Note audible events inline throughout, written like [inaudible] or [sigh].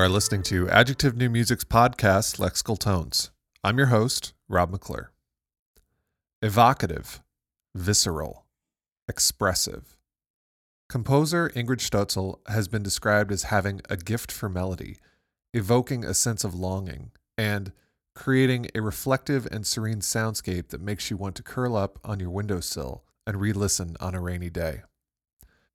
are listening to Adjective New Music's podcast, Lexical Tones. I'm your host, Rob McClure. Evocative, visceral, expressive. Composer Ingrid Stölzel has been described as having a gift for melody, evoking a sense of longing, and creating a reflective and serene soundscape that makes you want to curl up on your windowsill and re listen on a rainy day.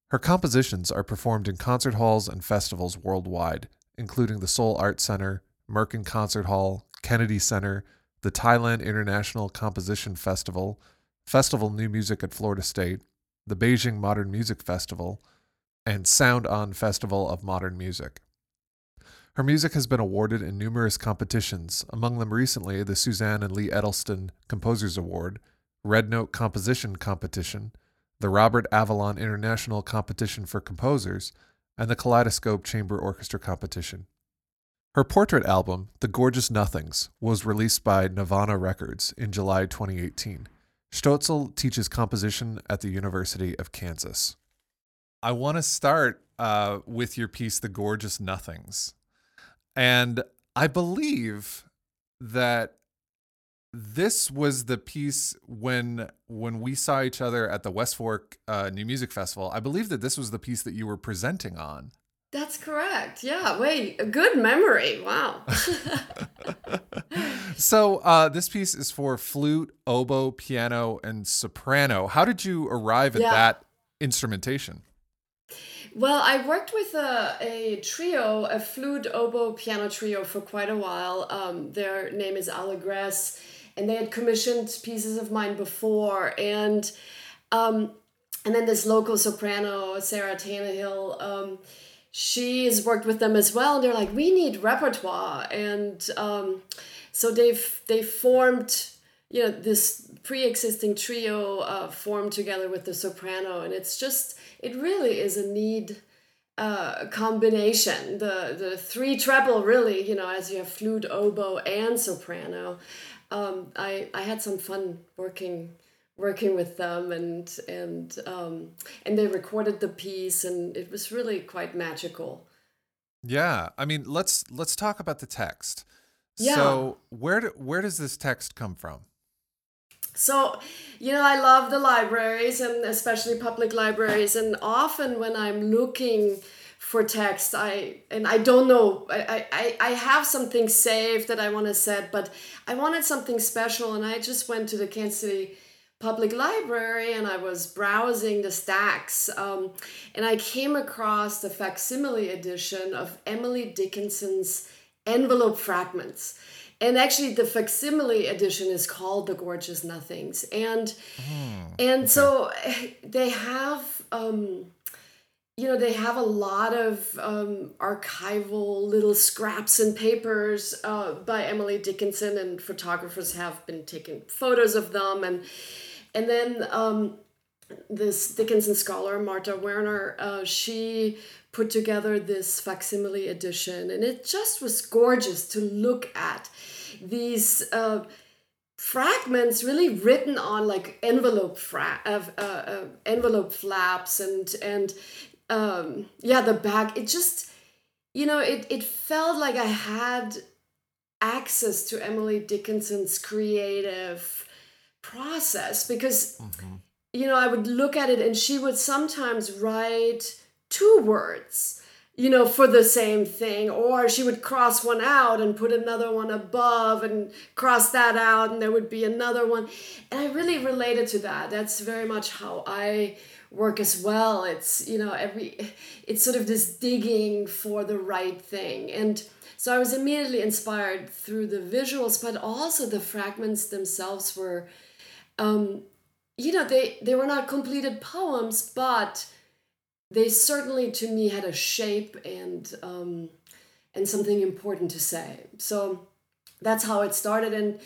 Her compositions are performed in concert halls and festivals worldwide, including the Seoul Art Center, Merkin Concert Hall, Kennedy Center, the Thailand International Composition Festival, Festival New Music at Florida State, the Beijing Modern Music Festival, and Sound On Festival of Modern Music. Her music has been awarded in numerous competitions, among them recently the Suzanne and Lee Ettelson Composers Award, Red Note Composition Competition, the Robert Avalon International Competition for Composers, and the Kaleidoscope Chamber Orchestra Competition. Her portrait album, The Gorgeous Nothings, was released by Navona Records in July 2018. Stölzel teaches composition at the University of Kansas. I want to start uh, with your piece, The Gorgeous Nothings. And I believe that this was the piece when when we saw each other at the West Fork uh, New Music Festival. I believe that this was the piece that you were presenting on. That's correct. Yeah. Wait, a good memory. Wow. [laughs] [laughs] so uh, this piece is for flute, oboe, piano, and soprano. How did you arrive at yeah. that instrumentation? Well, I worked with a, a trio, a flute, oboe, piano trio for quite a while. Um, their name is Allegresse and they had commissioned pieces of mine before. And um, and then this local soprano sarah Tannehill, um, she's worked with them as well and they're like we need repertoire. And um, so they've they formed you know this pre-existing trio uh, formed together with the soprano and it's just it really is a need uh, combination. The the three treble really you know as you have flute oboe and soprano um, I I had some fun working working with them and and um, and they recorded the piece and it was really quite magical. Yeah, I mean let's let's talk about the text. Yeah. So where do, where does this text come from? So, you know, I love the libraries and especially public libraries and often when I'm looking for text. I and i don't know. I i, I have something saved that i want to set but i wanted something special and i just went to the kansas city public library and i was browsing the stacks um, and i came across the facsimile edition of emily dickinson's envelope fragments. And actually the facsimile edition is called the gorgeous nothings and mm, and okay. so they have um, you know they have a lot of um, archival little scraps and papers uh, by emily dickinson and photographers have been taking photos of them. And and then um, this dickinson scholar marta werner uh, she put together this facsimile edition. And it just was gorgeous to look at these uh, fragments really written on like envelope fra- uh, uh, envelope flaps and and um yeah the back it just you know it it felt like i had access to emily dickinson's creative process because mm-hmm. you know i would look at it and she would sometimes write two words you know for the same thing or she would cross one out and put another one above and cross that out and there would be another one and i really related to that that's very much how i work as well. It's you know every it's sort of this digging for the right thing. And so i was immediately inspired through the visuals but also the fragments themselves were um you know they they were not completed poems but they certainly to me had a shape and um and something important to say. So that's how it started. And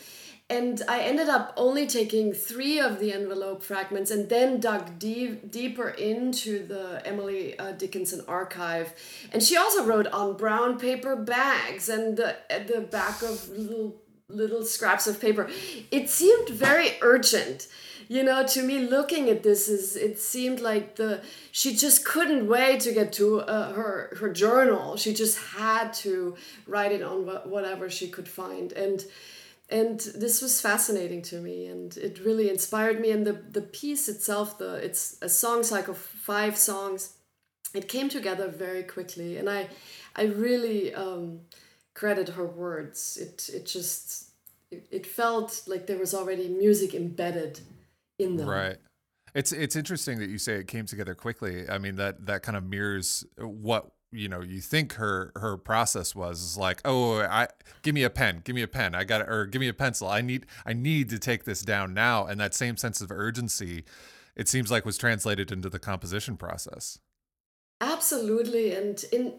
and I ended up only taking three of the envelope fragments and then dug deep, deeper into the Emily uh, Dickinson archive. And she also wrote on brown paper bags and the, the back of little little scraps of paper. It seemed very urgent you know to me looking at this is it seemed like the she just couldn't wait to get to uh, her her journal she just had to write it on wh- whatever she could find and and this was fascinating to me and it really inspired me. And the the piece itself the it's a song cycle five songs. It came together very quickly and i i really um credit her words. It it just it, it felt like there was already music embedded in them. Right. It's it's interesting that you say it came together quickly. I mean that that kind of mirrors what you know you think her her process was is like oh i give me a pen give me a pen i got or give me a pencil i need i need to take this down now. And that same sense of urgency it seems like was translated into the composition process. Absolutely. And in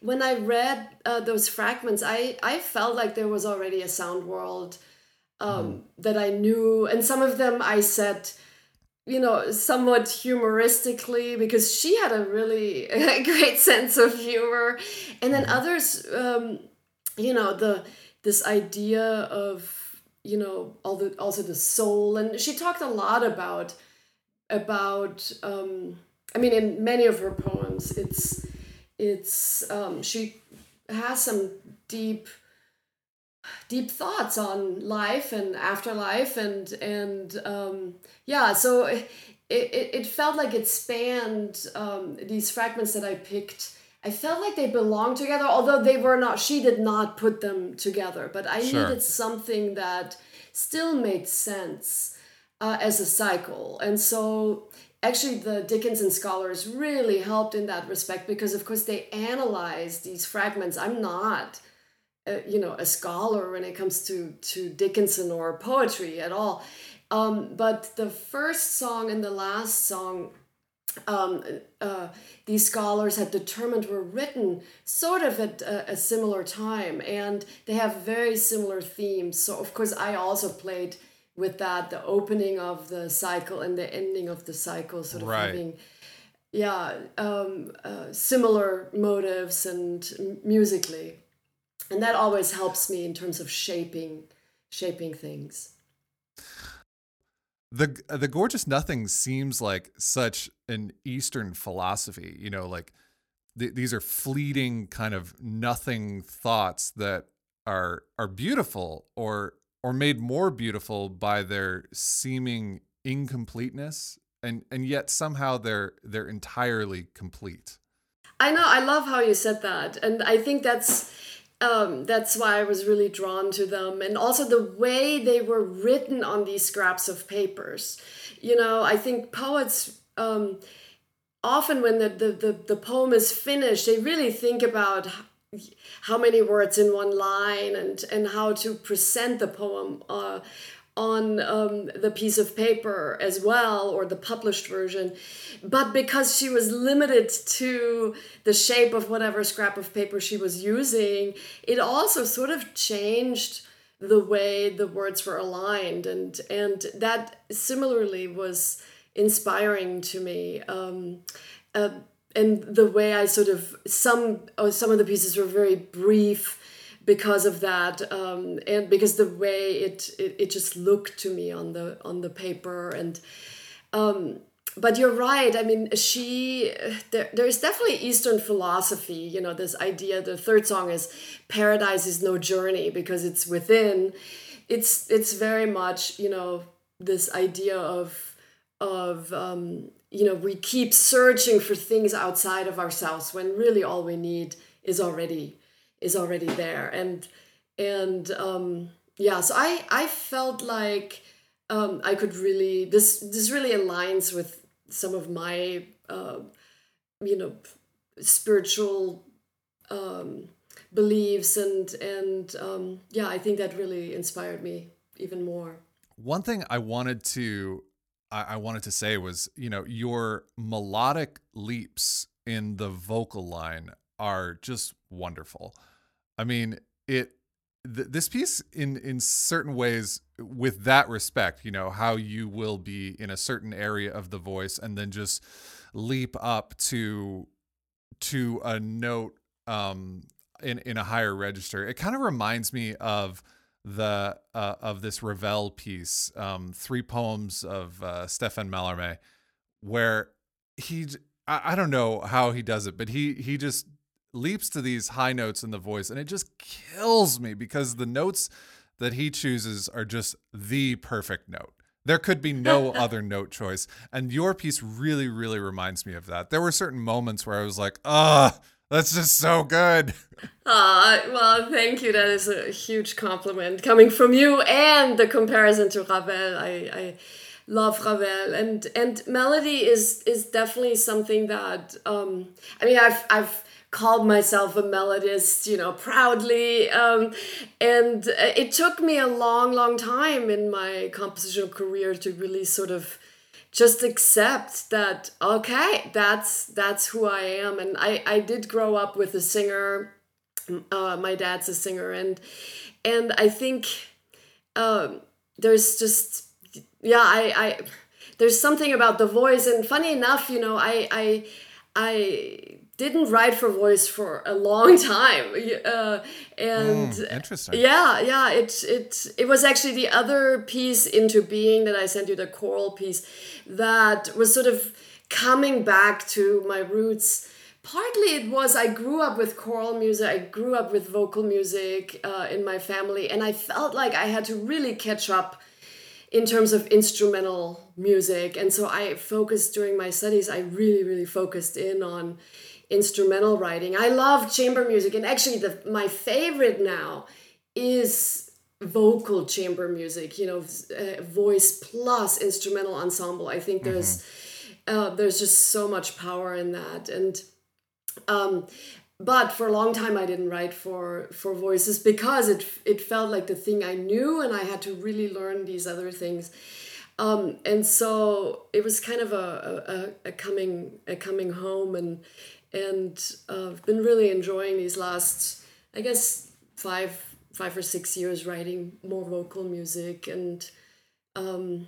when i read uh, those fragments i i felt like there was already a sound world um, mm. that i knew. And some of them i said you know, somewhat humoristically because she had a really [laughs] great sense of humor, and then mm-hmm. others, um, you know, the this idea of you know all the also the soul, and she talked a lot about about. Um, I mean, in many of her poems, it's it's um, she has some deep deep thoughts on life and afterlife and and um, yeah so it, it, it felt like it spanned um, these fragments that i picked. I felt like they belonged together although they were not she did not put them together but i sure. needed something that still made sense uh, as a cycle. And so actually the dickinson scholars really helped in that respect because of course they analyzed these fragments. I'm not you know a scholar when it comes to to Dickinson or poetry at all. Um, but the first song and the last song, um, uh, these scholars had determined were written sort of at a, a, similar time, and they have very similar themes. So of course, I also played with that the opening of the cycle and the ending of the cycle, sort of right. having yeah um, uh, similar motives and musically and that always helps me in terms of shaping shaping things. The the gorgeous nothing seems like such an eastern philosophy you know like th- these are fleeting kind of nothing thoughts that are are beautiful or or made more beautiful by their seeming incompleteness and and yet somehow they're they're entirely complete. I know i love how you said that and i think that's um, that's why I was really drawn to them. And also the way they were written on these scraps of papers. You know, I think poets um, often, when the, the, the, the poem is finished, they really think about how many words in one line and, and how to present the poem. Uh, on um, the piece of paper as well or the published version. But because she was limited to the shape of whatever scrap of paper she was using it also sort of changed the way the words were aligned. And and that similarly was inspiring to me um, uh, and the way I sort of some oh, some of the pieces were very brief because of that um, and because the way it, it, it just looked to me on the on the paper and um, but you're right. I mean she there, there's definitely eastern philosophy you know this idea the third song is paradise is no journey because it's within. It's it's very much you know this idea of of um, you know we keep searching for things outside of ourselves when really all we need is already is already there. And and um yeah so i i felt like um i could really this this really aligns with some of my uh, you know spiritual um beliefs and and um yeah i think that really inspired me even more. One thing i wanted to I, wanted to say was you know your melodic leaps in the vocal line are just wonderful I mean, it th- this piece in in certain ways with that respect, you know, how you will be in a certain area of the voice and then just leap up to to a note um in in a higher register. It kind of reminds me of the uh, of this Ravel piece, um, three poems of uh, Stéphane Mallarmé, where he I, I don't know how he does it, but he he just leaps to these high notes in the voice, and it just kills me because the notes that he chooses are just the perfect note. There could be no [laughs] other note choice. And your piece really, really reminds me of that. There were certain moments where I was like, ah, that's just so good. [laughs] Ah, uh, well, thank you. That is a huge compliment coming from you and the comparison to Ravel. I, I love Ravel and and melody is is definitely something that um I mean I've I've called myself a melodist, you know, proudly. Um, and it took me a long, long time in my compositional career to really sort of just accept that okay that's that's who i am and i i did grow up with a singer uh, my dad's a singer and and i think um, there's just yeah i i there's something about the voice and funny enough you know i i i didn't write for voice for a long [laughs] time uh, and mm, interesting. yeah yeah it it it was actually the other piece into being that i sent you the choral piece that was sort of coming back to my roots. Partly it was i grew up with choral music i grew up with vocal music uh, in my family and i felt like i had to really catch up in terms of instrumental music and so i focused during my studies i really really focused in on instrumental writing. I love chamber music, and actually, the my favorite now is vocal chamber music. You know, uh, voice plus instrumental ensemble. I think there's mm-hmm. uh, there's just so much power in that, and um, but for a long time I didn't write for for voices because it it felt like the thing I knew, and I had to really learn these other things. Um, and so it was kind of a, a, a coming a coming home and and uh, I've been really enjoying these last, I guess, five five or six years writing more vocal music. And um,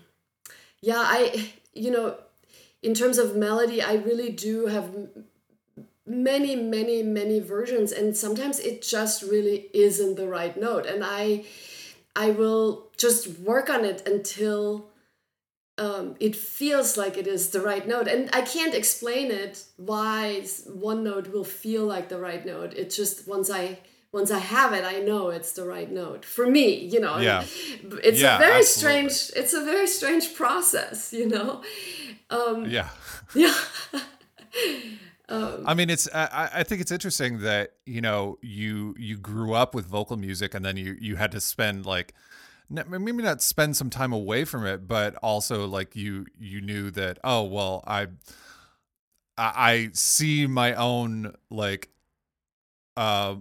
yeah i you know in terms of melody i really do have many many many versions. And sometimes it just really isn't the right note. And i i will just work on it until um, it feels like it is the right note. And i can't explain it why one note will feel like the right note. It's just once i once i have it i know it's the right note. For me you know. Yeah. [laughs] It's yeah, a very absolutely. strange it's a very strange process you know? Um, yeah. [laughs] yeah. [laughs] Um, I mean, it's. I, I think it's interesting that you know you you grew up with vocal music, and then you you had to spend like maybe not spend some time away from it, but also like you you knew that oh well I I see my own like uh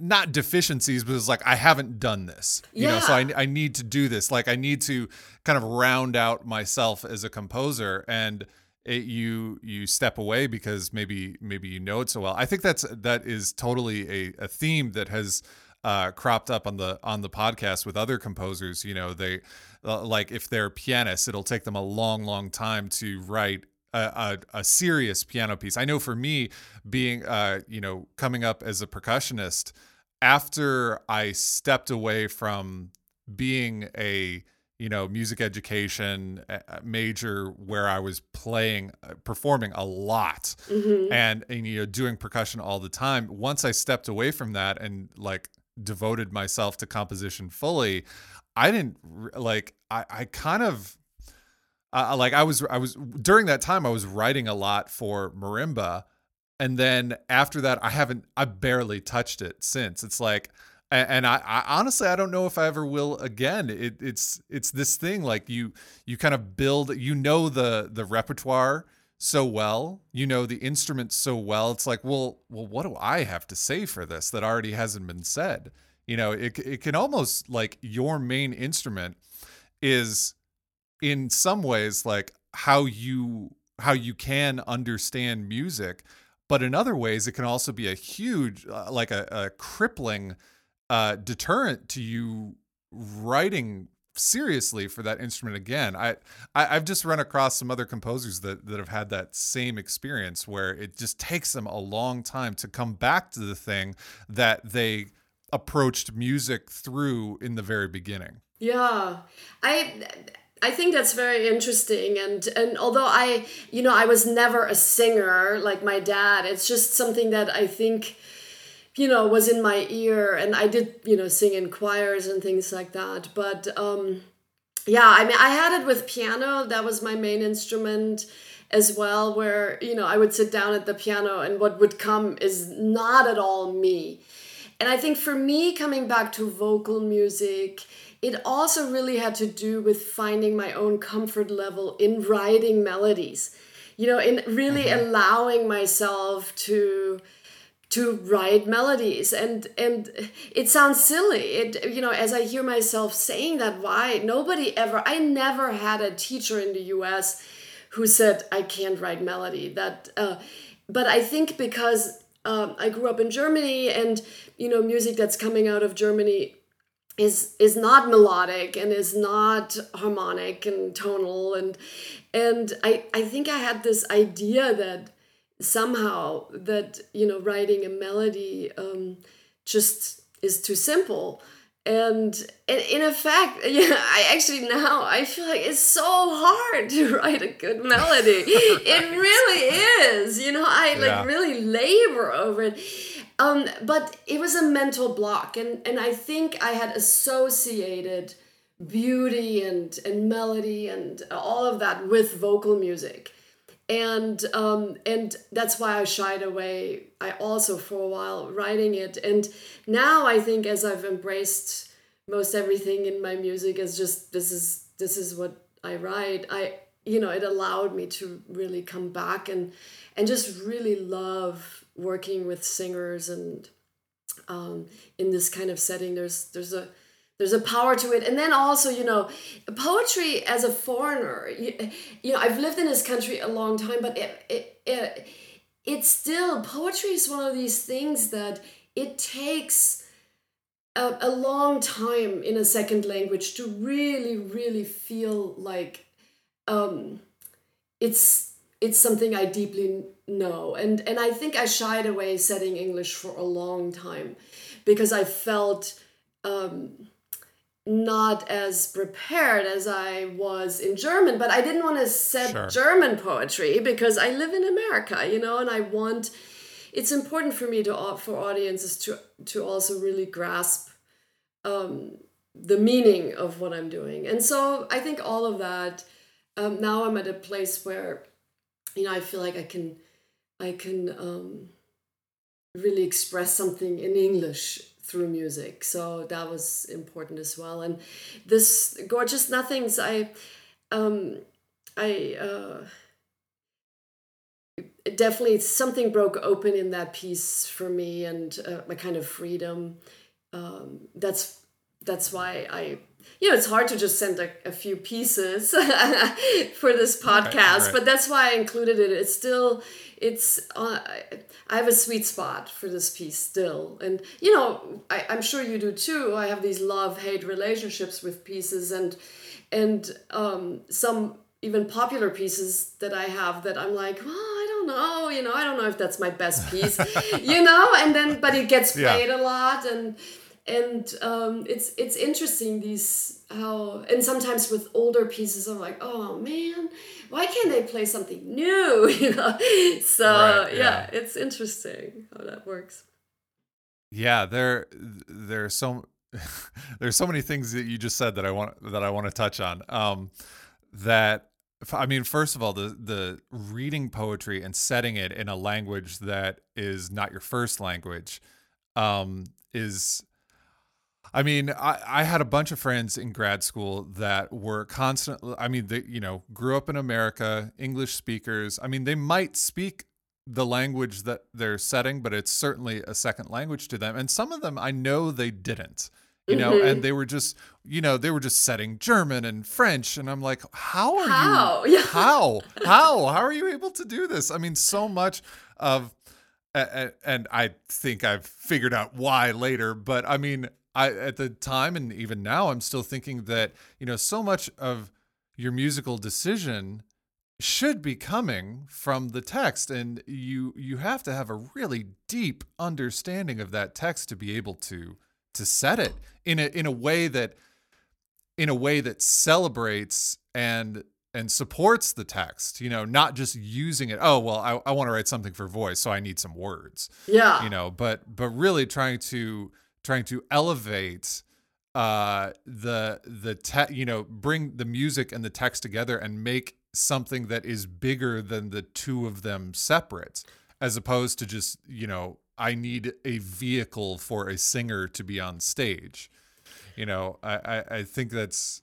not deficiencies but it's like i haven't done this you yeah. know so I, I need to do this like i need to kind of round out myself as a composer and it, you you step away because maybe maybe you know it so well i think that's that is totally a, a theme that has uh, cropped up on the on the podcast with other composers. You know, they uh, like if they're pianists, it'll take them a long, long time to write a, a, a serious piano piece. I know for me, being uh, you know coming up as a percussionist, after I stepped away from being a you know music education major where i was playing uh, performing a lot mm-hmm. and and you know doing percussion all the time once i stepped away from that and like devoted myself to composition fully, I didn't like I I kind of uh, like I was I was during that time I was writing a lot for marimba and then after that I haven't I barely touched it since. It's like and I, I, honestly I don't know if I ever will again. It, it's it's this thing like you you kind of build you know the the repertoire so well, you know the instrument so well. It's like, well, well, what do I have to say for this that already hasn't been said? You know, it it can almost like your main instrument is in some ways like how you how you can understand music, but in other ways it can also be a huge uh, like a, a crippling uh, deterrent to you writing seriously for that instrument again. I, I have just run across some other composers that that have had that same experience where it just takes them a long time to come back to the thing that they approached music through in the very beginning. Yeah. I I think that's very interesting and and although I you know I was never a singer like my dad it's just something that I think you know was in my ear and I did you know sing in choirs and things like that. But um yeah I mean I had it with piano. That was my main instrument as well where you know I would sit down at the piano and what would come is not at all me. And I think for me coming back to vocal music it also really had to do with finding my own comfort level in writing melodies. You know in really mm-hmm. allowing myself to to write melodies. And and it sounds silly. It you know as i hear myself saying that why? Nobody ever i never had a teacher in the us who said i can't write melody. That uh, but i think because um, i grew up in germany and you know music that's coming out of germany is is not melodic and is not harmonic and tonal. And and I I think I had this idea that somehow that you know writing a melody um, just is too simple. And in, in effect [laughs] yeah i actually now i feel like it's so hard [laughs] to write a good melody. It [laughs] really is you know i like yeah. really labor over it. Um, but it was a mental block, and and I think I had associated beauty and and melody and all of that with vocal music and um, and that's why I shied away. I also for a while writing it, and now I think as I've embraced most everything in my music as just this is this is what I write. I you know it allowed me to really come back and and just really love working with singers and um, in this kind of setting there's there's a there's a power to it and then also you know poetry as a foreigner you, you know i've lived in this country a long time but it, it, it it's still poetry is one of these things that it takes a, a long time in a second language to really really feel like um, it's it's something I deeply know. And and I think I shied away studying English for a long time because I felt um, not as prepared as I was in German. But I didn't want to set sure. German poetry because I live in America, you know, and I want. It's important for me to for audiences to to also really grasp um, the meaning of what I'm doing, and so I think all of that. Um, now I'm at a place where you know i feel like i can i can um, really express something in english through music so that was important as well and this gorgeous nothings i um i uh definitely something broke open in that piece for me and uh, my kind of freedom um, that's that's why i you know, it's hard to just send a, a few pieces [laughs] for this podcast, right, right. but that's why I included it. It's still, it's, uh, I have a sweet spot for this piece still. And, you know, I, I'm sure you do too. I have these love hate relationships with pieces and, and um, some even popular pieces that I have that I'm like, well, I don't know, you know, I don't know if that's my best piece, [laughs] you know, and then, but it gets played yeah. a lot and, and um, it's it's interesting these how and sometimes with older pieces I'm like oh man why can't they play something new [laughs] you know so right, yeah. yeah. it's interesting how that works yeah there there's so [laughs] there's so many things that you just said that I want that I want to touch on um that I mean first of all the the reading poetry and setting it in a language that is not your first language um is I mean, I, I had a bunch of friends in grad school that were constantly, I mean, they, you know, grew up in America, English speakers. I mean, they might speak the language that they're setting, but it's certainly a second language to them. And some of them I know they didn't, you know, mm-hmm. and they were just, you know, they were just setting German and French. And I'm like, how are how? [laughs] you? how? How? How are you able to do this? I mean, so much of, and I think I've figured out why later, but I mean, I at the time and even now I'm still thinking that you know so much of your musical decision should be coming from the text and you you have to have a really deep understanding of that text to be able to to set it in a in a way that in a way that celebrates and and supports the text you know not just using it oh well i, I want to write something for voice so i need some words yeah. you know but but really trying to trying to elevate uh the the te- you know bring the music and the text together and make something that is bigger than the two of them separate as opposed to just you know i need a vehicle for a singer to be on stage. You know i i, I think that's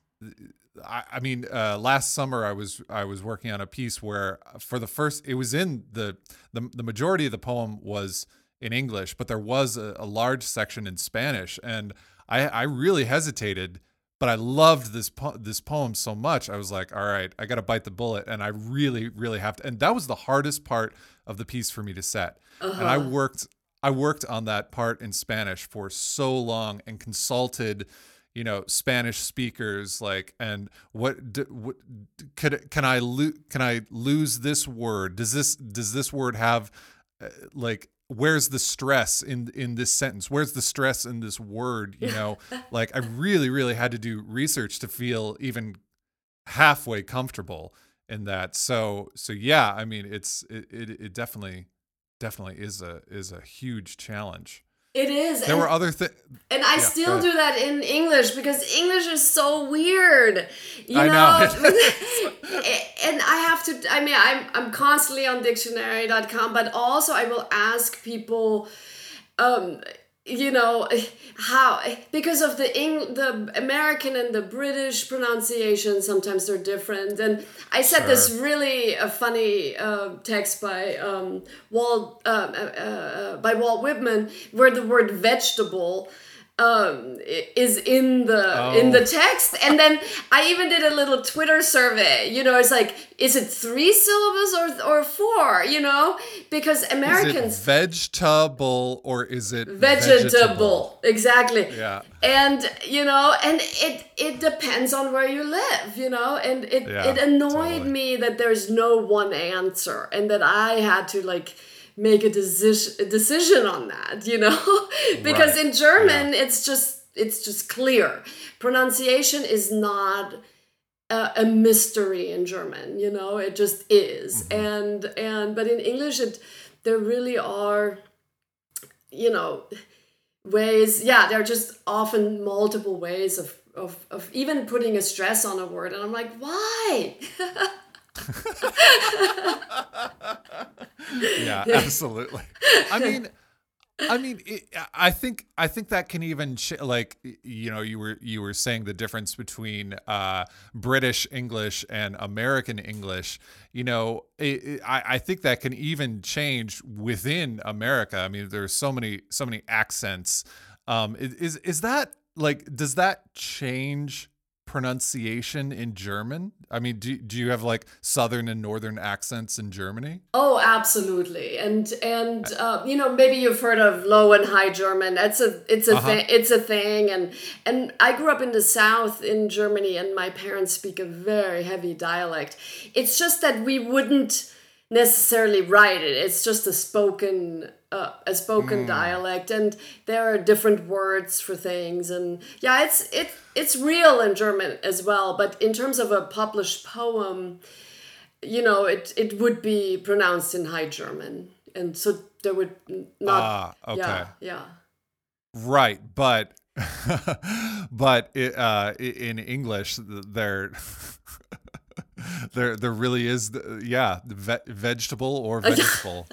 I, I mean, uh, last summer I was I was working on a piece where for the first it was in the the, the majority of the poem was in English, but there was a, a large section in Spanish, and I I really hesitated, but I loved this po- this poem so much. I was like, all right, I got to bite the bullet, and I really really have to. And that was the hardest part of the piece for me to set, uh-huh. and I worked I worked on that part in Spanish for so long and consulted you know Spanish speakers like and what, what could can I lo- can I lose this word does this does this word have uh, like where's the stress in in this sentence? Where's the stress in this word you know? [laughs] Like I really really had to do research to feel even halfway comfortable in that. So so yeah I mean it's it it, it definitely definitely is a is a huge challenge it is. There and, were other things. And I yeah, still do that in English because English is so weird. You I know. know. [laughs] [laughs] and I have to I mean I'm I'm constantly on dictionary.com but also I will ask people um you know [laughs] how because of the Eng, the American and the British pronunciation sometimes they're different and I said sure. this really a funny uh, text by um, Walt uh, uh, uh, by Walt Whitman where the word vegetable um, is in the oh. in the text. And then i even did a little twitter survey. You know it's like is it three syllables or or four you know? Because americans vegetable or is it vegetable, vegetable, exactly. Yeah. And you know and it it depends on where you live you know? And it yeah, it annoyed totally. me that there's no one answer and that i had to like make a decision decision on that you know [laughs] because right. in german yeah. it's just it's just clear pronunciation is not a, a, mystery in german you know it just is mm-hmm. and and but in english it there really are you know ways yeah there are just often multiple ways of of, of even putting a stress on a word and i'm like why [laughs] [laughs] yeah, absolutely. I mean, I mean, it, I think I think that can even sh- like you know you were you were saying the difference between uh, British English and American English. You know, it, it, I I think that can even change within America. I mean, there's so many so many accents. Um, is is that like does that change pronunciation in German? I mean, do, do you have like southern and northern accents in Germany? Oh, absolutely. And and uh, you know, maybe you've heard of low and high German. It's a it's a uh-huh. thing. It's a thing. And and I grew up in the south in Germany, and my parents speak a very heavy dialect. It's just that we wouldn't necessarily write it. It's just a spoken uh, a spoken mm. dialect, and there are different words for things. And yeah, it's it it's real in German as well. But in terms of a published poem, you know, it it would be pronounced in High German, and so there would not. Ah, okay. Yeah, yeah. Right, but [laughs] but it, uh, in English, there. [laughs] there, there really is, yeah, ve- vegetable or [laughs] vegetable.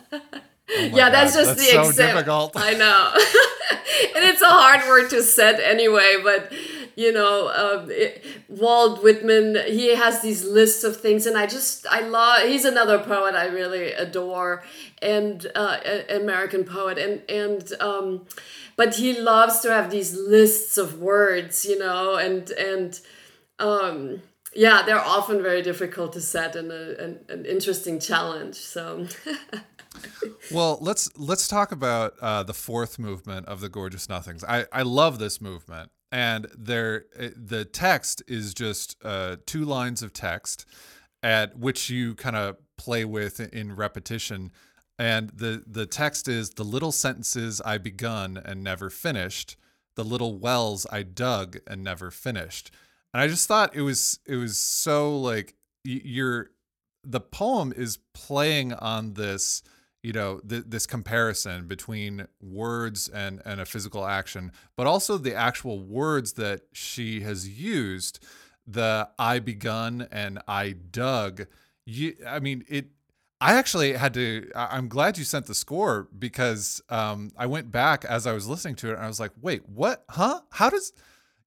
Oh yeah, that's just that's the so example. difficult. I know, [laughs] and it's a hard word to set anyway. But you know, um, it, Walt Whitman, he has these lists of things, and I just I love. He's another poet I really adore, and uh, American poet, and and um, but he loves to have these lists of words, you know, and and um, yeah, they're often very difficult to set and a, an, an interesting challenge. So. [laughs] well, let's let's talk about uh, the fourth movement of the Gorgeous Nothings. I I love this movement, and there the text is just uh, two lines of text, at which you kind of play with in repetition. And the the text is the little sentences I begun and never finished, the little wells I dug and never finished. And I just thought it was it was so like you're the poem is playing on this you know th- this comparison between words and and a physical action but also the actual words that she has used the i begun and i dug. You i mean it i actually had to i'm glad you sent the score because um i went back as i was listening to it and i was like wait what? Huh? How does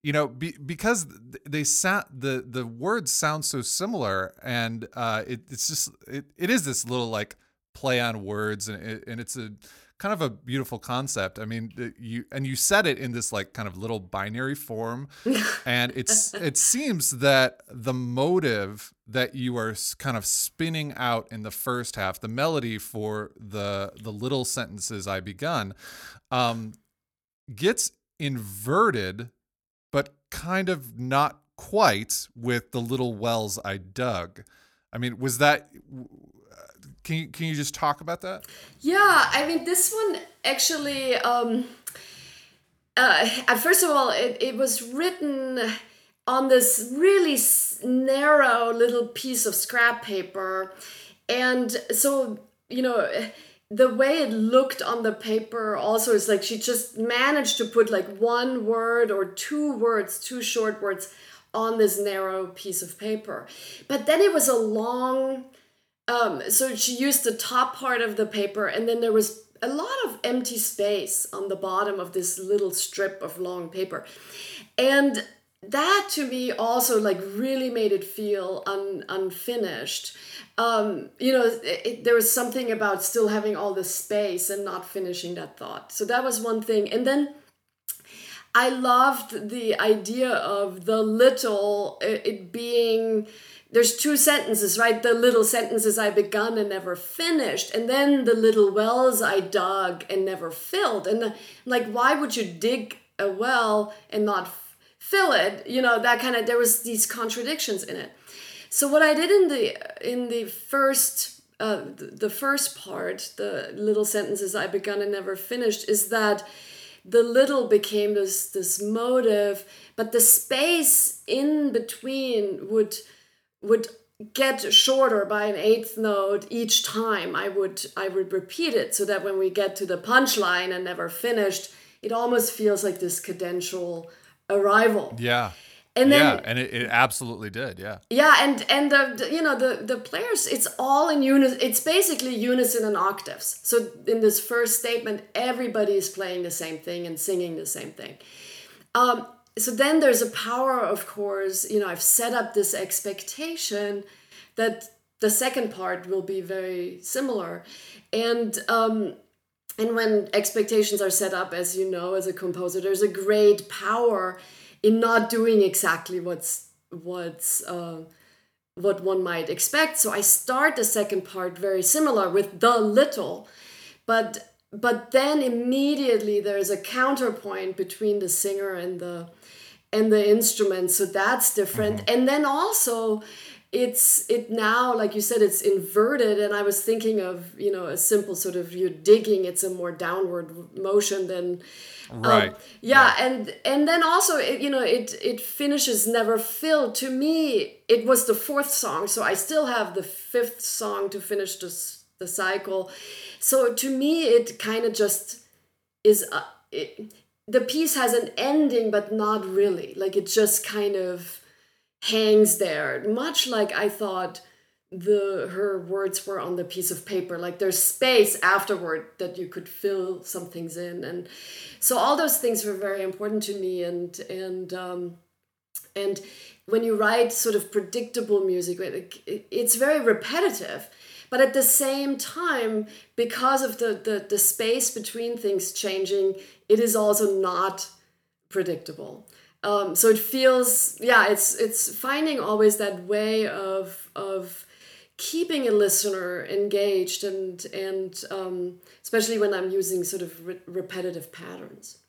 you know be, because they sound the the words sound so similar and uh it, it's just it, it is this little like play on words and it, and it's a kind of a beautiful concept i mean you and you said it in this like kind of little binary form [laughs] and it's it seems that the motive that you are kind of spinning out in the first half the melody for the the little sentences i begun um gets inverted but kind of not quite with the little wells I dug. I mean, was that can you can you just talk about that? Yeah, I mean this one actually um uh, first of all it, it was written on this really narrow little piece of scrap paper and so you know the way it looked on the paper also is like she just managed to put like one word or two words, two short words on this narrow piece of paper. But then it was a long, um, so she used the top part of the paper and then there was a lot of empty space on the bottom of this little strip of long paper. And that to me also like really made it feel un, unfinished. Um, you know it, it, there was something about still having all the space and not finishing that thought. So that was one thing. And then i loved the idea of the little it, it being there's two sentences right? The little sentences i begun and never finished and then the little wells i dug and never filled. And the, like why would you dig a well and not fill it? You know that kind of there was these contradictions in it. So what i did in the in the first uh, the first part the little sentences i begun and never finished is that the little became this this motive but the space in between would would get shorter by an eighth note each time i would i would repeat it so that when we get to the punchline and never finished it almost feels like this cadential arrival. Yeah. And then, yeah, and it, it absolutely did. Yeah. Yeah, and and the, the you know the the players, it's all in unison. It's basically unison and octaves. So in this first statement, everybody is playing the same thing and singing the same thing. Um, so then there's a power, of course. You know, I've set up this expectation that the second part will be very similar, and um, and when expectations are set up, as you know, as a composer, there's a great power in not doing exactly what's what's uh, what one might expect. So I start the second part very similar with the little, but but then immediately there's a counterpoint between the singer and the and the instrument. So that's different. Mm-hmm. And then also it's it now like you said it's inverted and i was thinking of you know a simple sort of you're digging it's a more downward motion than um, right um, yeah, yeah, and and then also it, you know it it finishes never filled to me it was the fourth song so i still have the fifth song to finish this the cycle so to me it kind of just is uh, it, the piece has an ending but not really. Like it just kind of hangs there, much like I thought the her words were on the piece of paper. Like there's space afterward that you could fill some things in. And so all those things were very important to me. And and um and when you write sort of predictable music it's very repetitive but at the same time because of the the, the space between things changing it is also not predictable. Um, so it feels yeah it's it's finding always that way of of keeping a listener engaged and and um, especially when i'm using sort of re- repetitive patterns.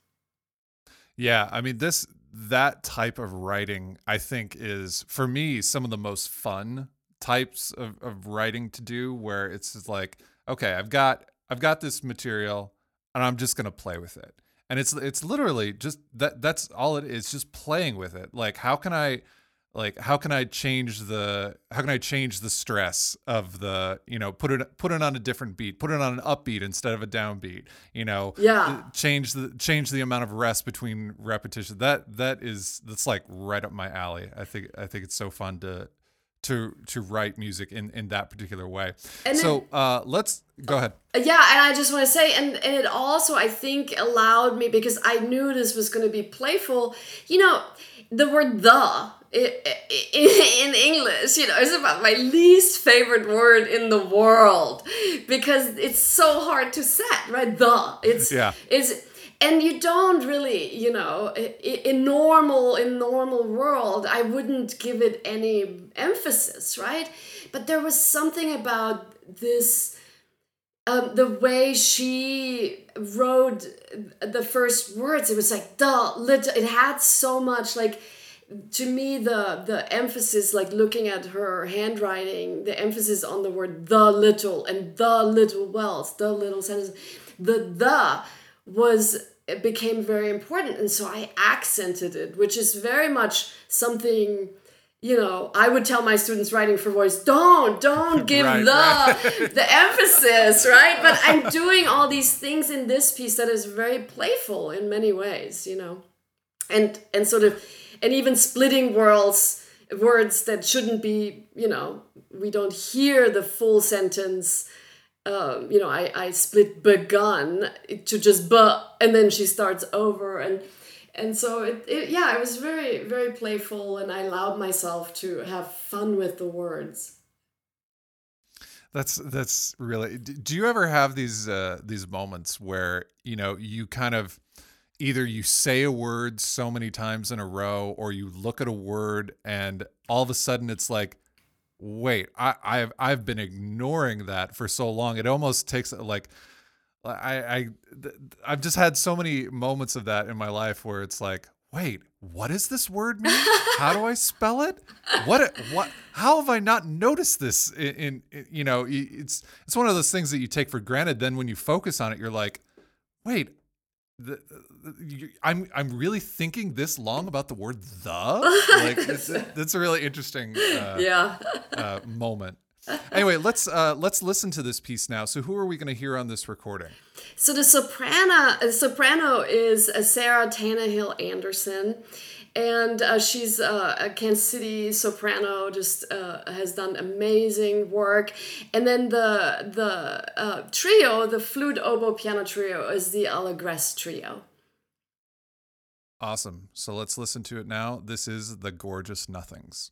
Yeah i mean this that type of writing i think is for me some of the most fun types of, of writing to do where it's just like okay i've got i've got this material and i'm just going to play with it. And it's it's literally just that that's all it is just playing with it. Like how can i like how can i change the how can i change the stress of the you know put it put it on a different beat put it on an upbeat instead of a downbeat you know? Yeah. Uh, change the change the amount of rest between repetition. That that is that's like right up my alley. I think i think it's so fun to to to write music in in that particular way And so uh let's go ahead Yeah, and I just want to say, and, and it also, I think, allowed me because I knew this was going to be playful. You know, the word the in English, you know, is about my least favorite word in the world because it's so hard to set, right? The. It's, Yeah. it's, and you don't really, you know, in normal, in normal world, I wouldn't give it any emphasis, right? But there was something about this um, the way she wrote the first words it was like the little it had so much like to me the the emphasis like looking at her handwriting the emphasis on the word the little and the little wells the little sentence the the was it became very important and so i accented it which is very much something you know, I would tell my students writing for voice, don't, don't [laughs] give Right, the right. [laughs] the emphasis, right? But I'm doing all these things in this piece that is very playful in many ways, you know, and and sort of, and even splitting worlds, words that shouldn't be, you know, we don't hear the full sentence. Um, you know, I, I split begun to just but, and then she starts over and and so it, it yeah it was very very playful and i allowed myself to have fun with the words That's that's really. Do you ever have these uh, these moments where you know you kind of either you say a word so many times in a row, or you look at a word and all of a sudden it's like, wait, I, I've I've been ignoring that for so long. It almost takes like. I, I I've just had so many moments of that in my life where it's like, wait, what does this word mean? How do I spell it? What what? How have I not noticed this? In, in you know, it's it's one of those things that you take for granted. Then when you focus on it, you're like, wait, the, the- you, I'm I'm really thinking this long about the word the. [laughs] Like it's, that's a really interesting uh, yeah uh, moment. Anyway, let's uh, let's listen to this piece now. So, who are we going to hear on this recording? so the soprano the soprano is sarah tannehill anderson and uh, she's uh, a kansas city soprano just uh, has done amazing work and then the the uh, trio the flute oboe piano trio is the allegresse trio Awesome. So let's listen to it now. This is the gorgeous nothings.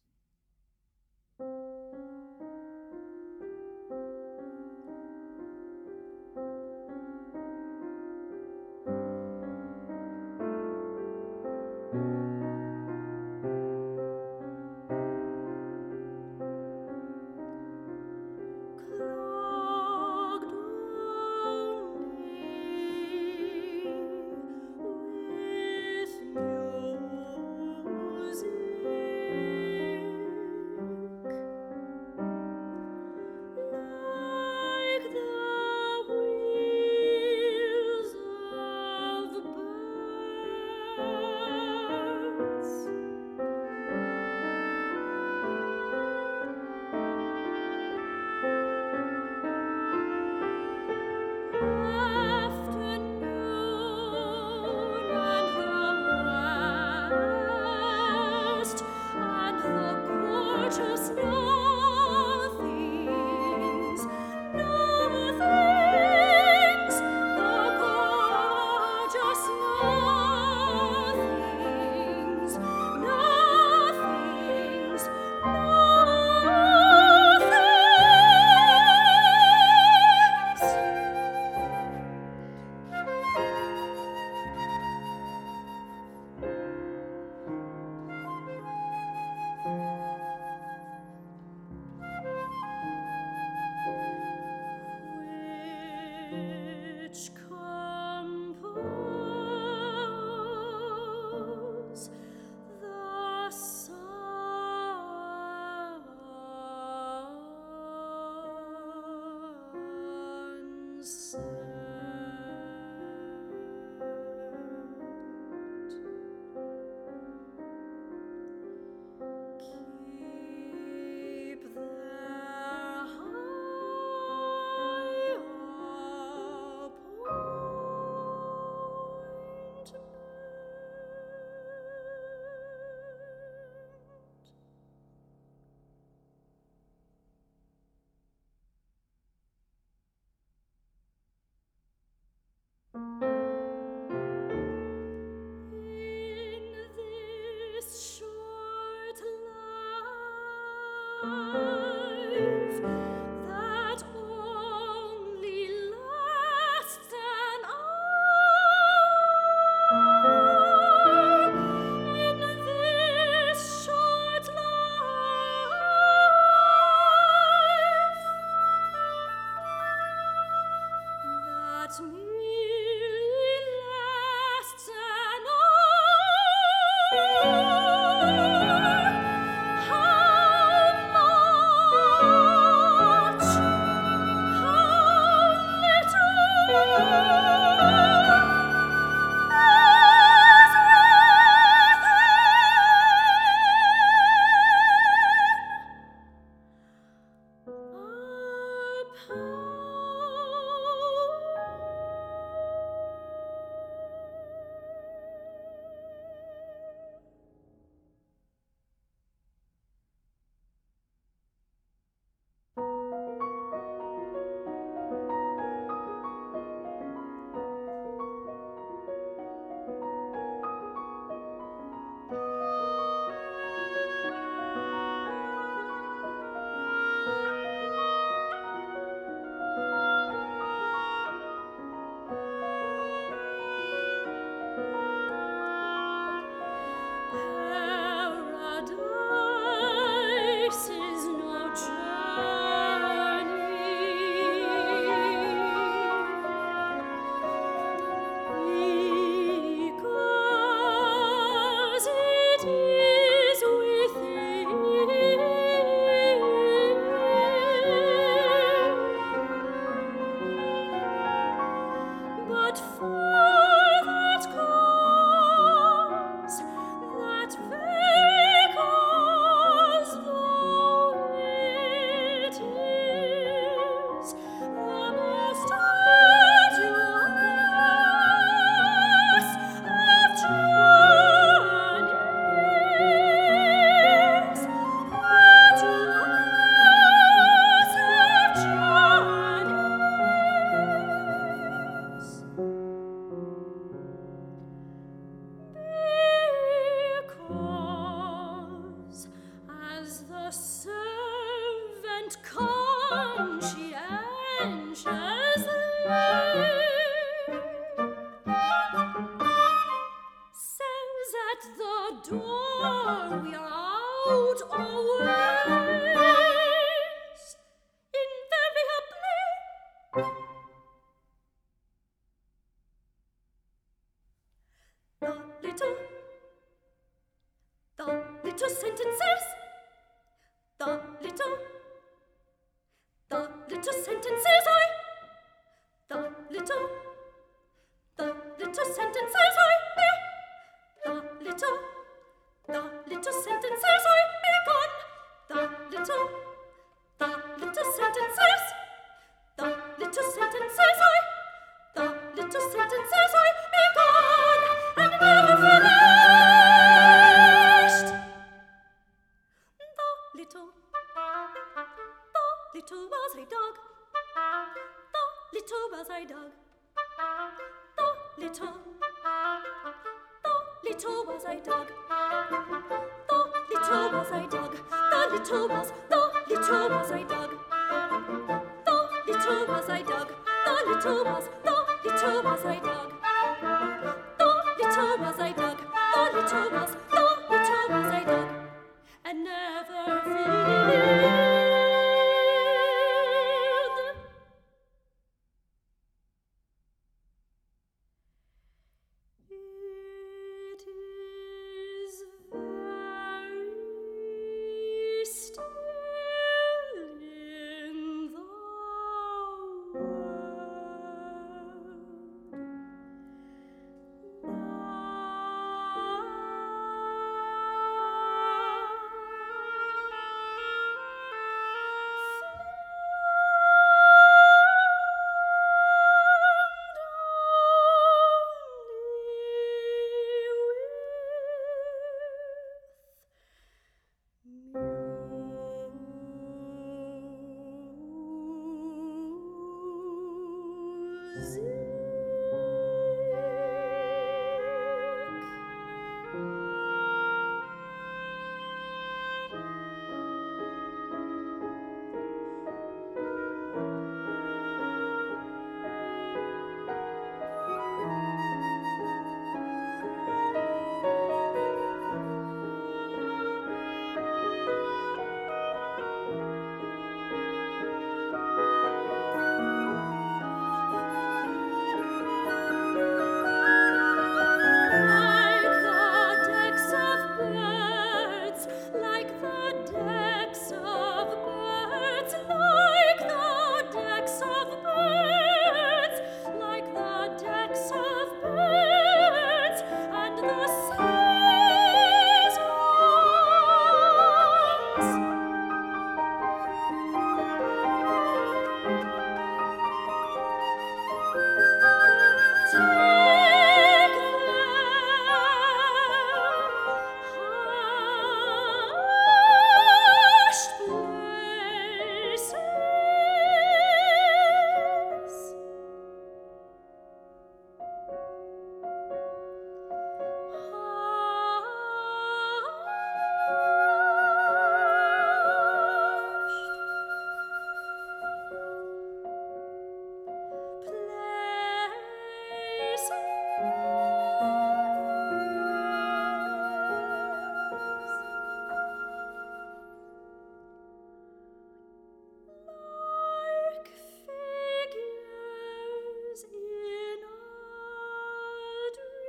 In this short life. the little wells I dug, the little wells I dug, the little wells, the little wells I dug, the little wells I dug, the little wells, the little wells I dug, the little wells I dug, the little wells, the little wells I dug, and never feel.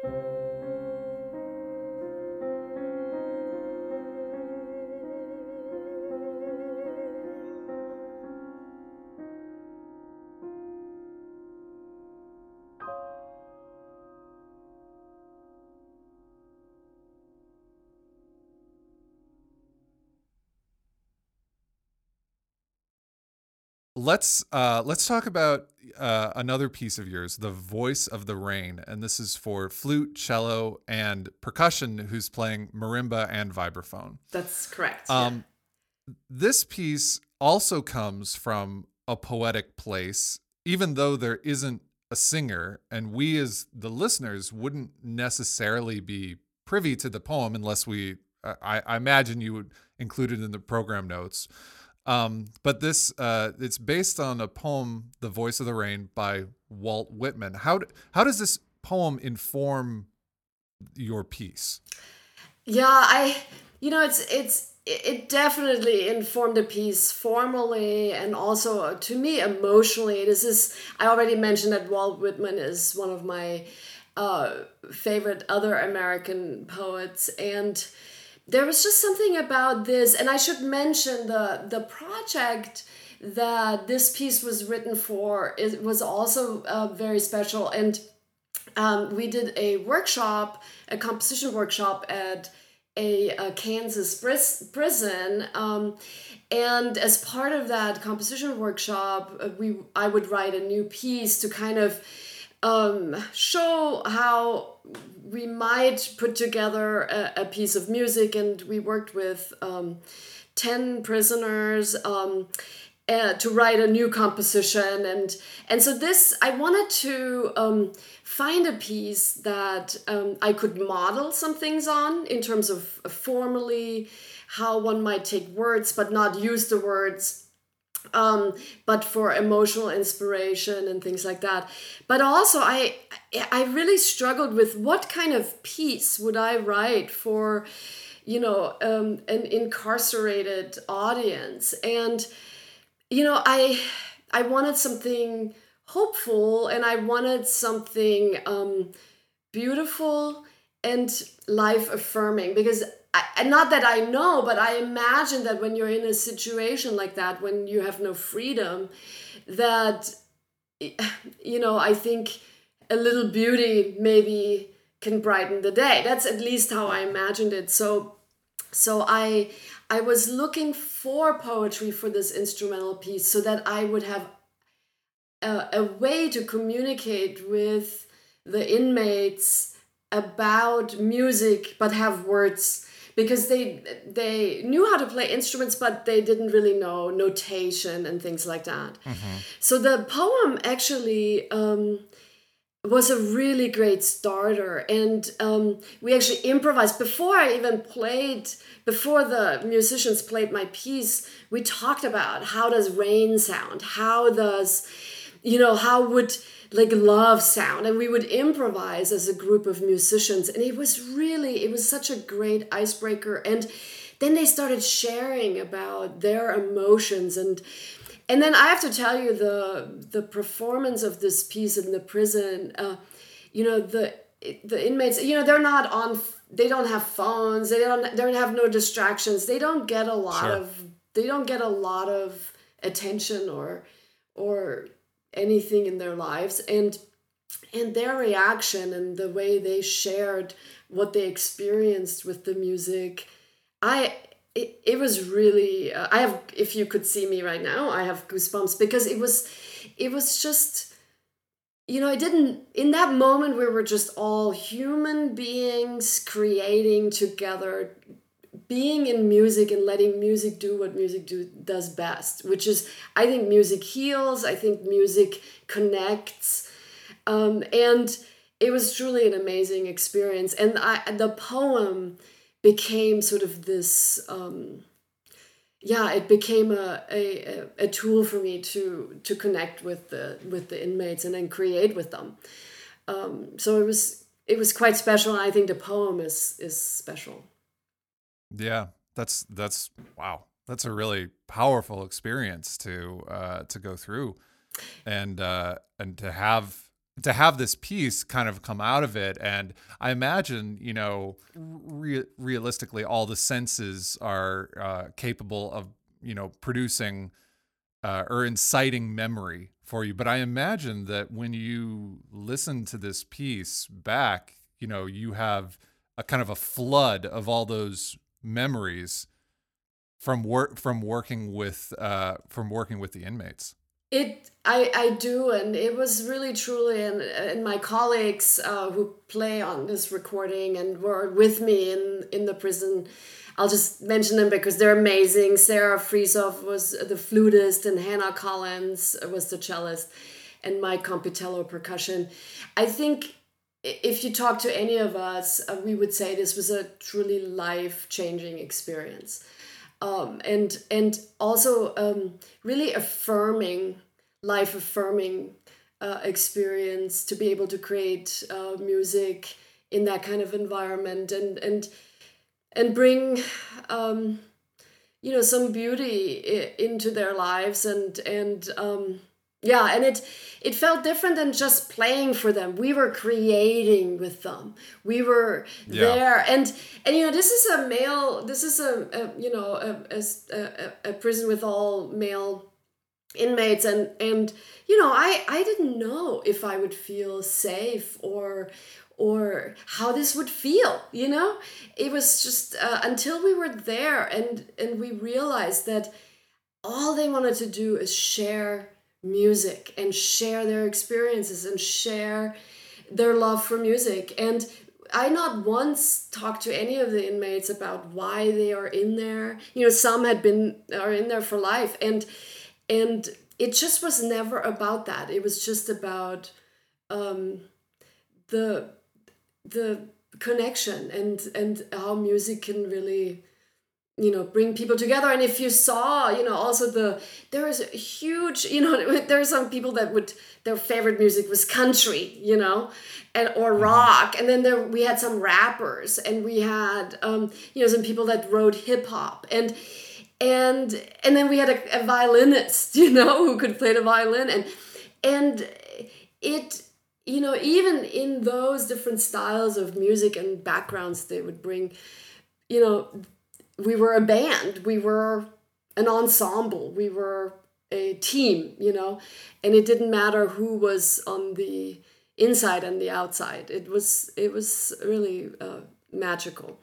thank you let's uh, let's talk about uh, another piece of yours, the voice of the rain, and this is for flute, cello, and percussion. Who's playing marimba and vibraphone? That's correct. yeah. Um, this piece also comes from a poetic place, even though there isn't a singer, and we as the listeners wouldn't necessarily be privy to the poem unless we. I, I imagine you would include it in the program notes. Um, but this uh, it's based on a poem, "The Voice of the Rain" by Walt Whitman. How how does this poem inform your piece? Yeah, I, you know, it's it's it definitely informed the piece formally and also to me emotionally. This is I already mentioned that Walt Whitman is one of my uh, favorite other American poets, and there was just something about this. And I should mention the the project that this piece was written for. It was also uh, very special and um, we did a workshop, a composition workshop at a, a Kansas pris- prison. Um, and as part of that composition workshop, uh, we I would write a new piece to kind of um, show how we might put together a, a piece of music. And we worked with um, 10 prisoners. Um, uh, to write a new composition and and so this i wanted to um, find a piece that um, i could model some things on in terms of formally how one might take words but not use the words um, but for emotional inspiration and things like that. But also i i really struggled with what kind of piece would i write for you know um, an incarcerated audience? And you know i i wanted something hopeful and i wanted something um beautiful and life affirming because I, not that i know but i imagine that when you're in a situation like that when you have no freedom that you know i think a little beauty maybe can brighten the day. That's at least how i imagined it. So so i i was looking for poetry for this instrumental piece so that i would have a, a way to communicate with the inmates about music but have words because they they knew how to play instruments but they didn't really know notation and things like that. So the poem actually um, was a really great starter. And um, we actually improvised. Before i even played before the musicians played my piece we talked about how does rain sound? How does you know how would like love sound and we would improvise as a group of musicians and it was really it was such a great icebreaker and then they started sharing about their emotions and and then i have to tell you the the performance of this piece in the prison uh, you know the the inmates you know they're not on they don't have phones they don't they don't have no distractions they don't get a lot Sure. of they don't get a lot of attention or or anything in their lives. And and their reaction and the way they shared what they experienced with the music i it, it was really uh, i have if you could see me right now i have goosebumps because it was it was just you know i didn't in that moment we were just all human beings creating together being in music and letting music do what music do does best which is i think music heals i think music connects um, and it was truly an amazing experience. And I, the poem became sort of this um, yeah it became a, a, a tool for me to to connect with the with the inmates and then create with them. Um, so it was it was quite special i think the poem is is special Yeah, that's that's wow. That's a really powerful experience to uh, to go through, and uh, and to have to have this piece kind of come out of it. And I imagine you know re- realistically, all the senses are uh, capable of you know producing uh, or inciting memory for you. But I imagine that when you listen to this piece back, you know, you have a kind of a flood of all those memories from work from working with uh, from working with the inmates. It I, I do, and it was really truly, and, and my colleagues uh, who play on this recording and were with me in, in the prison, I'll just mention them because they're amazing. Sarah Frisof was the flutist, and Hannah Collins was the cellist, and Mike Compitello percussion. I think if you talk to any of us, uh, we would say this was a truly life changing experience. Um, and and also um, really affirming life affirming uh, experience to be able to create uh, music in that kind of environment and and and bring um, you know some beauty into their lives and and um, yeah and it it felt different than just playing for them. We were creating with them. We were yeah. there. And and you know this is a male this is a, a you know a, a, a prison with all male inmates. And and you know i i didn't know if i would feel safe or or how this would feel you know? It was just uh, until we were there and and we realized that all they wanted to do is share music and share their experiences and share their love for music. And I not once talked to any of the inmates about why they are in there. You know, some had been are in there for life, and and it just was never about that. It was just about um, the the connection and and how music can really you know bring people together. And if you saw you know also the there is a huge you know [laughs] there are some people that would their favorite music was country you know and or mm-hmm. rock. And then there we had some rappers and we had um you know some people that wrote hip hop. And and and then we had a, a violinist [laughs] you know who could play the violin. And and it you know even in those different styles of music and backgrounds they would bring you know we were a band. We were an ensemble. We were a team you know? And it didn't matter who was on the inside and the outside. It was it was really uh, magical.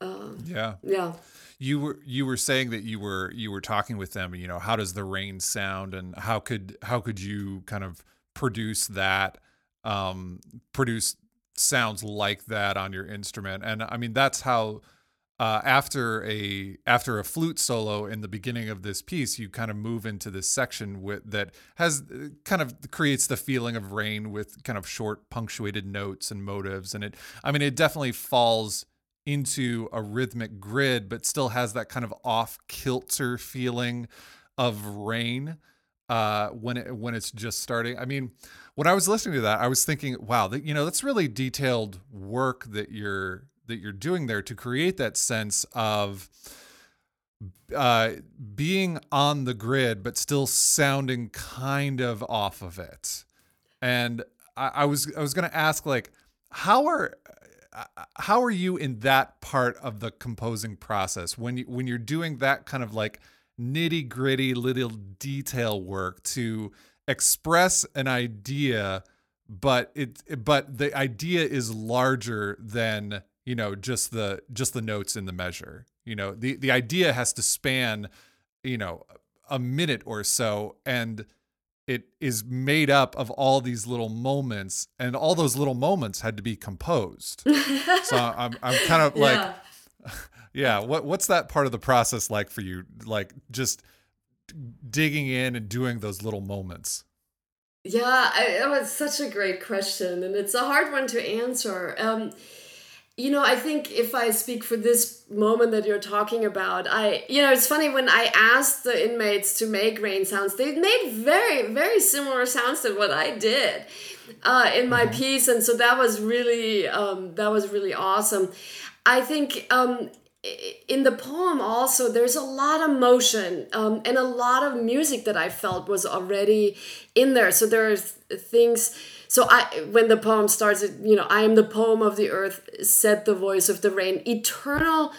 Uh, yeah. yeah. You were you were saying that you were you were talking with them you know how does the rain sound and how could how could you kind of produce that um produce sounds like that on your instrument? And i mean that's how uh, after a after a flute solo in the beginning of this piece, you kind of move into this section with that has uh, kind of creates the feeling of rain with kind of short punctuated notes and motives, and it I mean it definitely falls into a rhythmic grid, but still has that kind of off kilter feeling of rain uh, when it when it's just starting. I mean, when I was listening to that, I was thinking, wow, that, you know, that's really detailed work that you're that you're doing there to create that sense of uh, being on the grid, but still sounding kind of off of it. And I, I was I was gonna ask like, how are how are you in that part of the composing process when you when you're doing that kind of like nitty gritty little detail work to express an idea but it but the idea is larger than you know just the just the notes in the measure you know the the idea has to span you know a minute or so and it is made up of all these little moments and all those little moments had to be composed. So [laughs] i'm, I'm kind of like yeah. [laughs] yeah what what's that part of the process like for you like just digging in and doing those little moments? Yeah it was such a great question and it's a hard one to answer. Um, you know, I think if I speak for this moment that you're talking about, I, you know, it's funny when I asked the inmates to make rain sounds, they made very, very similar sounds to what I did uh, in my mm-hmm. piece, and so that was really, um, that was really awesome. I think um, in the poem also there's a lot of motion um, and a lot of music that I felt was already in there. So there there's things so I when the poem starts, you know, I am the poem of the earth, said the voice of the rain, eternal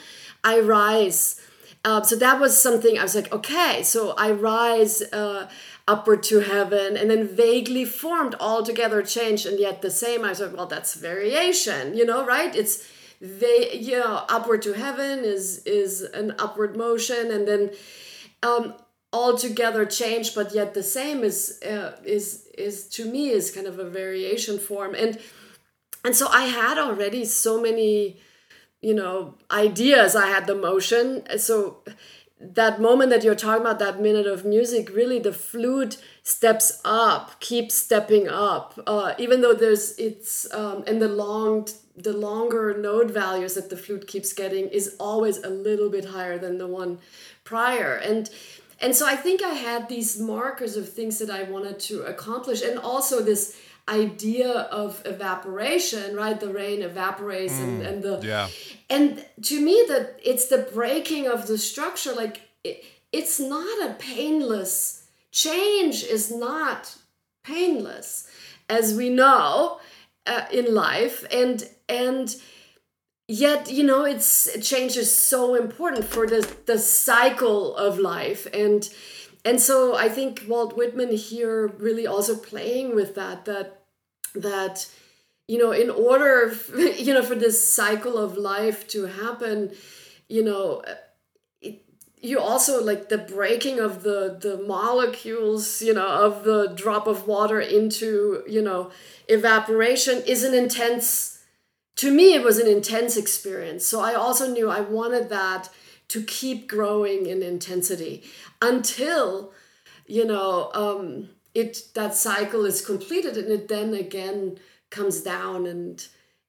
I rise. Uh, so that was something I was like, okay, so I rise uh, upward to heaven, and then vaguely formed, altogether changed, and yet the same. I was like, well, that's variation, you know, right? It's they, you know, upward to heaven is is an upward motion, and then um, altogether changed but yet the same is uh, is is to me is kind of a variation form. And and so i had already so many you know ideas. I had the motion. So that moment that you're talking about that minute of music really the flute steps up keeps stepping up uh, even though there's it's um, and the long the longer note values that the flute keeps getting is always a little bit higher than the one prior. And and so I think I had these markers of things that I wanted to accomplish, and also this idea of evaporation, right? The rain evaporates, mm, and, and the yeah. And to me, that it's the breaking of the structure. Like it, it's not a painless change. Is not painless, as we know uh, in life, and and yet you know it's change is so important for the the cycle of life. And and so i think walt whitman here really also playing with that that that you know in order [laughs] you know for this cycle of life to happen you know you also like the breaking of the the molecules you know of the drop of water into you know evaporation is an intense to me it was an intense experience. So i also knew i wanted that to keep growing in intensity until you know um, it that cycle is completed and it then again comes down and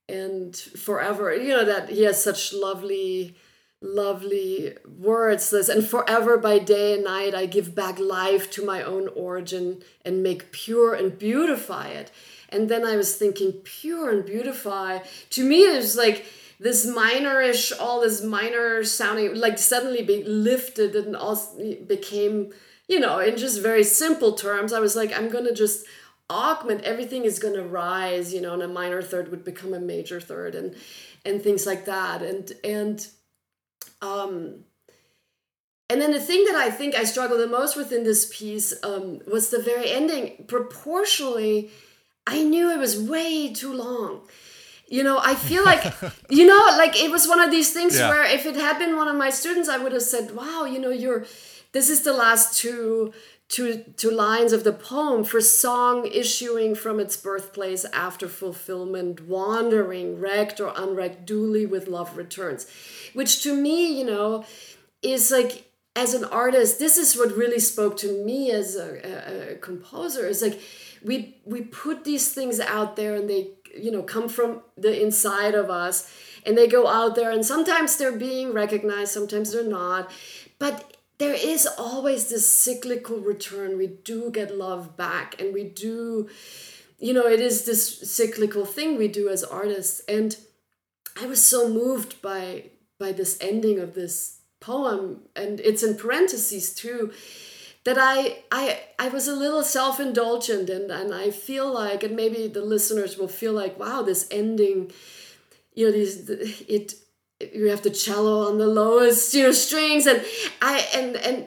and forever you know that he has such lovely lovely words this and forever by day and night i give back life to my own origin and make pure and beautify it and then I was thinking, pure and beautify. To me, it was like this minorish, all this minor sounding, like suddenly be lifted and also became, you know, in just very simple terms. I was like, I'm gonna just augment. Everything is gonna rise, you know, and a minor third would become a major third, and and things like that. And and um and then the thing that I think I struggled the most with in this piece um, was the very ending. Proportionally, I knew it was way too long. You know, I feel like, [laughs] you know, like it was one of these things yeah. where if it had been one of my students, I would have said, wow, you know, you're, this is the last two, two, two lines of the poem for song issuing from its birthplace after fulfillment, wandering, wrecked or unwrecked, duly with love returns. Which to me, you know, is like, as an artist, this is what really spoke to me as a, a, a composer. Is like, we we put these things out there and they you know come from the inside of us and they go out there and sometimes they're being recognized sometimes they're not. But there is always this cyclical return. We do get love back and we do you know it is this cyclical thing we do as artists. And i was so moved by by this ending of this poem and it's in parentheses too that I I I was a little self-indulgent and and I feel like and maybe the listeners will feel like wow this ending you know these it you have the cello on the lowest you know strings. And I and and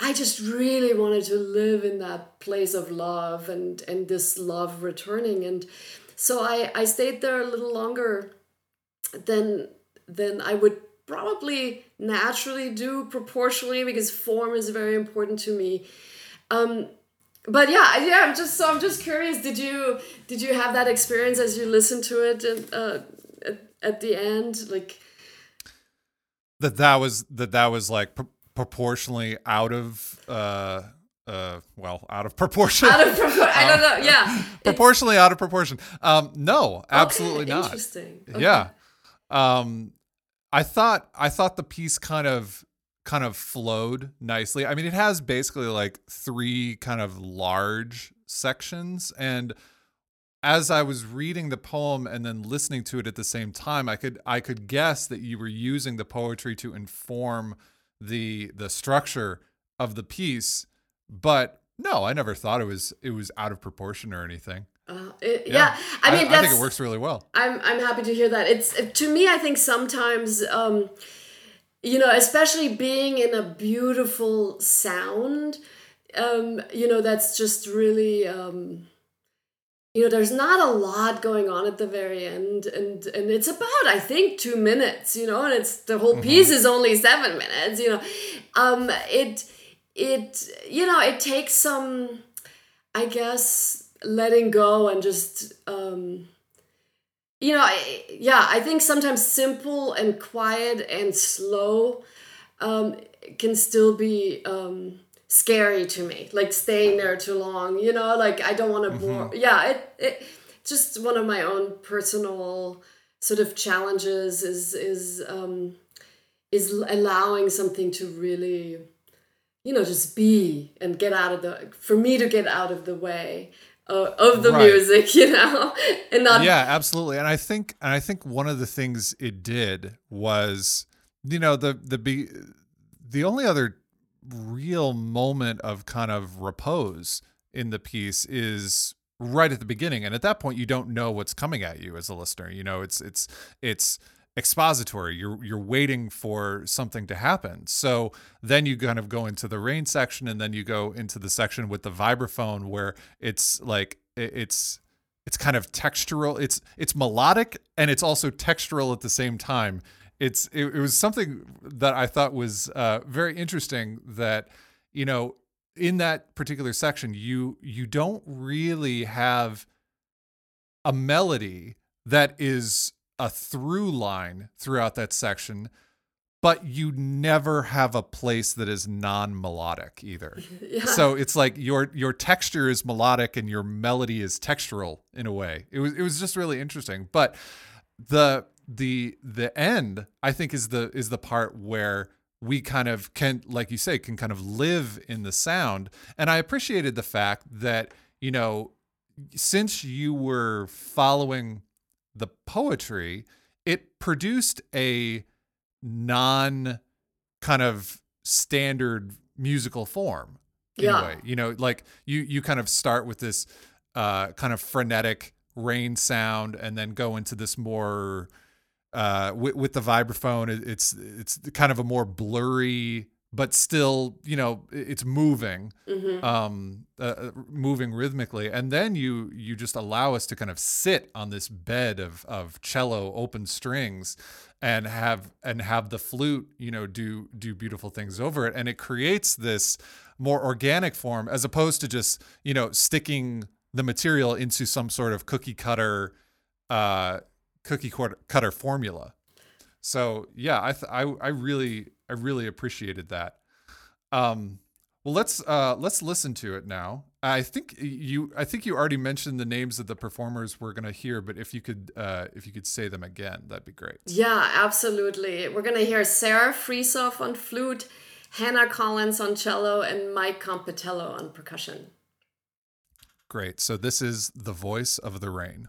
I just really wanted to live in that place of love and and this love returning. And so I I stayed there a little longer than than I would probably naturally do proportionally because form is very important to me. Um, but yeah, yeah, I'm just so I'm just curious. Did you did you have that experience as you listened to it and, uh, at, at the end, like that that was that that was like pr- proportionally out of uh uh well out of proportion out of proportion i don't know [laughs] yeah proportionally out of proportion um no absolutely okay, not interesting okay. yeah um I thought I thought the piece kind of kind of flowed nicely. I mean, it has basically like three kind of large sections and as I was reading the poem and then listening to it at the same time, I could I could guess that you were using the poetry to inform the the structure of the piece, but no, I never thought it was it was out of proportion or anything. Uh, it, yeah. yeah. I mean, I, I, think it works really well. I'm I'm happy to hear that. It's to me, I think sometimes, um, you know, especially being in a beautiful sound, um, you know, that's just really. Um, you know there's not a lot going on at the very end and and it's about i think two minutes you know and it's the whole mm-hmm. piece is only seven minutes you know um it it you know it takes some i guess letting go and just um you know I, yeah i think sometimes simple and quiet and slow um can still be um scary to me like staying there too long you know like i don't want to bore yeah it, it just one of my own personal sort of challenges is is um is allowing something to really you know just be and get out of the for me to get out of the way of, of the Right. music [laughs] you know? And not yeah absolutely. And i think and i think one of the things it did was you know the the be the only other real moment of kind of repose in the piece is right at the beginning. And at that point you don't know what's coming at you as a listener. You know it's it's it's expository. You're you're waiting for something to happen. So then you kind of go into the rain section and then you go into the section with the vibraphone where it's like it's it's kind of textural. It's it's melodic and it's also textural at the same time. It's it, it was something that i thought was uh, very interesting that you know in that particular section you you don't really have a melody that is a through line throughout that section but you never have a place that is non-melodic either [laughs] yeah. so it's like your your texture is melodic and your melody is textural in a way. It was it was just really interesting. But the the the end I think is the is the part where we kind of can like you say can kind of live in the sound and I appreciated the fact that you know since you were following the poetry it produced a non kind of standard musical form in Yeah. a way. You know, like you you kind of start with this uh, kind of frenetic rain sound, and then go into this more uh, with, with the vibraphone. It, it's it's kind of a more blurry, but still, you know, it's moving, Mhm. um, uh, uh, moving rhythmically, and then you you just allow us to kind of sit on this bed of of cello open strings and have and have the flute you know do do beautiful things over it. And it creates this more organic form as opposed to just you know sticking the material into some sort of cookie cutter uh cookie cutter formula so yeah i th- I, I really i really appreciated that um well let's uh let's listen to it now i think you i think you already mentioned the names of the performers we're going to hear but if you could uh if you could say them again that'd be great Yeah, absolutely. We're gonna hear Sarah Frisof on flute, Hannah Collins on cello, and Mike Compitello on percussion. Great. So this is the voice of the rain.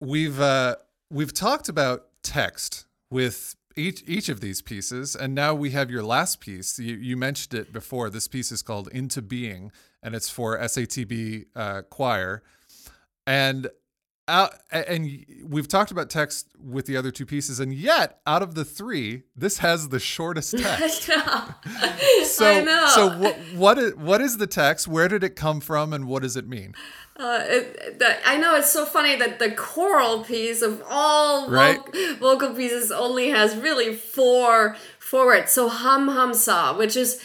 We've uh, we've talked about text with each each of these pieces, and now we have your last piece. You, you mentioned it before. This piece is called "Into Being," and it's for SATB uh, choir. And out, and we've talked about text with the other two pieces, and yet out of the three, this has the shortest [laughs] text. [laughs] so, I know. so what what is what is the text? Where did it come from, and what does it mean? Uh, it, the, I know it's so funny that the choral piece of all Right. voc- vocal pieces only has really four four words. So hum hum sa, which is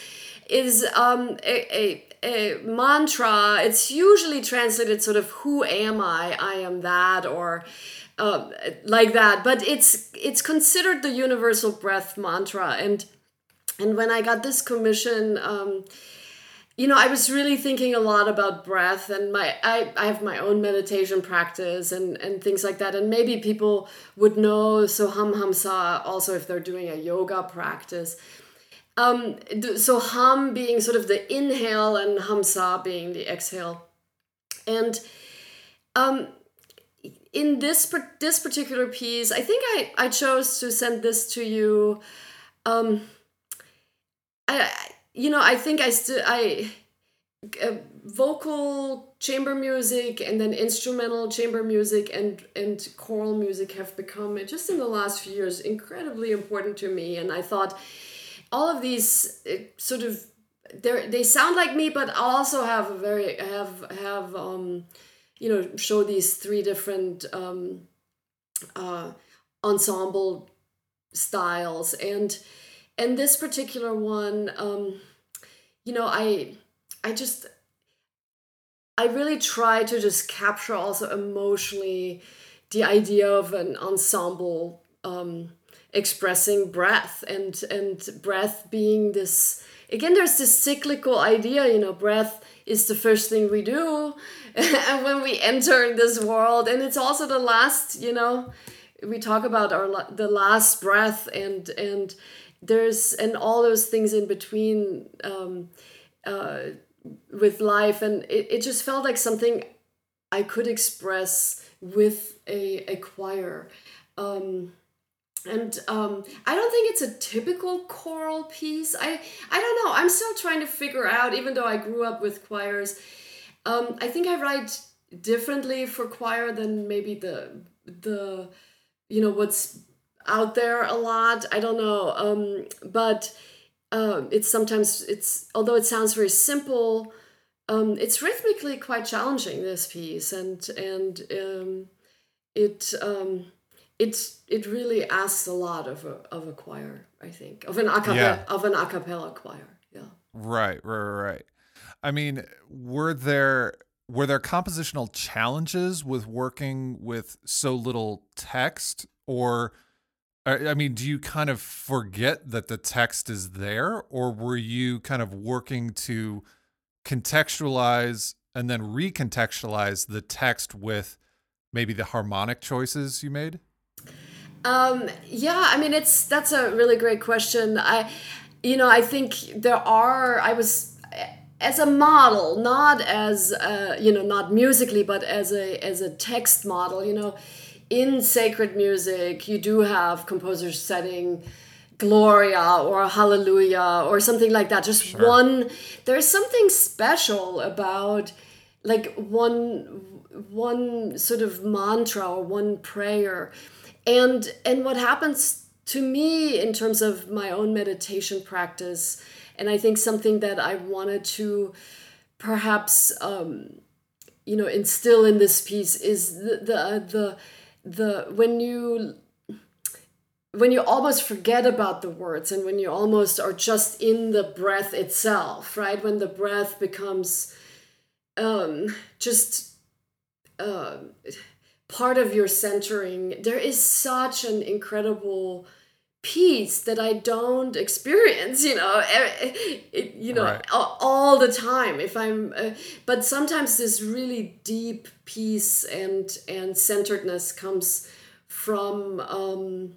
is um, a, a, a mantra. It's usually translated sort of "Who am I? I am that," or uh, like that. But it's it's considered the universal breath mantra, and and when I got this commission. Um, you know, I was really thinking a lot about breath and my I, I have my own meditation practice and, and things like that. And maybe people would know so hum hum sa also if they're doing a yoga practice. Um, so hum being sort of the inhale and hamsa being the exhale. And um, in this this particular piece, I think I, I chose to send this to you. Um, I, you know, I think I still I uh, vocal chamber music and then instrumental chamber music and and choral music have become just in the last few years incredibly important to me and i thought all of these uh, sort of they they sound like me but also have a very have have um you know show these three different um uh ensemble styles. And and this particular one um you know i i just i really try to just capture also emotionally the idea of an ensemble um expressing breath and and breath being this again there's this cyclical idea you know breath is the first thing we do [laughs] and when we enter this world. And it's also the last you know we talk about our the last breath and and there's and all those things in between um, uh, with life. And it, it just felt like something i could express with a, a choir. Um, and um, i don't think it's a typical choral piece. I i don't know. I'm still trying to figure out even though i grew up with choirs um, i think i write differently for choir than maybe the the you know what's out there a lot. I don't know. Um, but um, it's sometimes it's although it sounds very simple um, it's rhythmically quite challenging this piece. And and um, it um, it it really asks a lot of a of a choir i think of an acapella Yeah. of an a cappella choir yeah Right, right, right. I mean, were there were there compositional challenges with working with so little text, or I mean, do you kind of forget that the text is there, or were you kind of working to contextualize and then recontextualize the text with maybe the harmonic choices you made? Um, yeah, I mean, it's that's a really great question. I, you know, I think there are. I was as a model, not as uh, you know, not musically, but as a as a text model. You know, in sacred music, you do have composers setting Gloria or Hallelujah or something like that. Just one. There's something special about like one one sort of mantra or one prayer and and what happens to me in terms of my own meditation practice and i think something that i wanted to perhaps um, you know instill in this piece is the the the, the when you when you almost forget about the words and when you almost are just in the breath itself right? When the breath becomes um, just uh, part of your centering there is such an incredible peace that i don't experience you know it, you know Right. all, all the time if i'm uh, but sometimes this really deep peace and and centeredness comes from um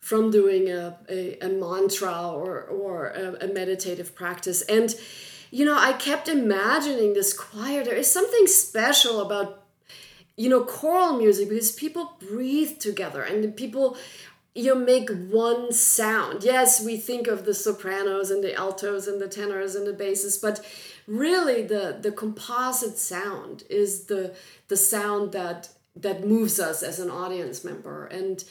from doing a, a, a mantra or, or a, a meditative practice. And, you know, I kept imagining this choir. There is something special about, you know choral music because people breathe together and people you make one sound. Yes we think of the sopranos and the altos and the tenors and the basses but really the the composite sound is the the sound that that moves us as an audience member. And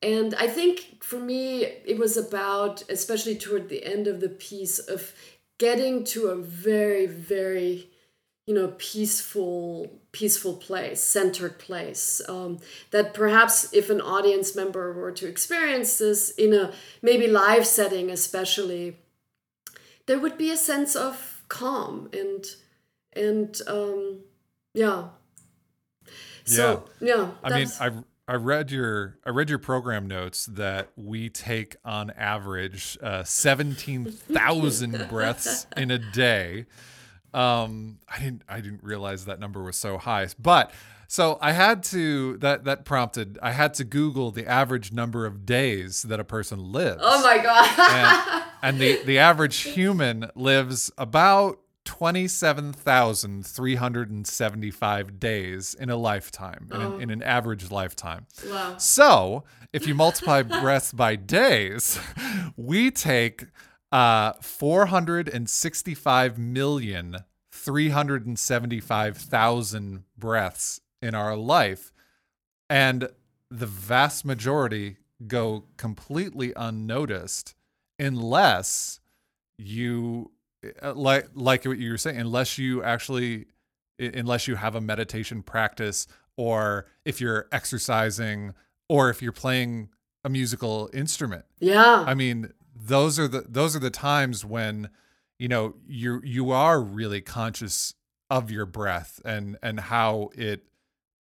and i think for me it was about especially toward the end of the piece of getting to a very very you know peaceful peaceful place centered place um, that perhaps if an audience member were to experience this in a maybe live setting especially there would be a sense of calm and and um, yeah so yeah, I mean, I I read your I read your program notes that we take on average uh, seventeen thousand breaths in a day. Um, I didn't I didn't realize that number was so high, but so I had to that that prompted I had to Google the average number of days that a person lives. Oh my god! and, [laughs] and the the average human lives about 27,375 days in a lifetime, in, an, in an average lifetime. Wow. So if you multiply breaths by days, [laughs] we take uh, 465 million 375,000 breaths in our life. And the vast majority go completely unnoticed unless you uh, like like what you were saying unless you actually unless you have a meditation practice or if you're exercising or if you're playing a musical instrument yeah i mean those are the those are the times when you know you you are really conscious of your breath and and how it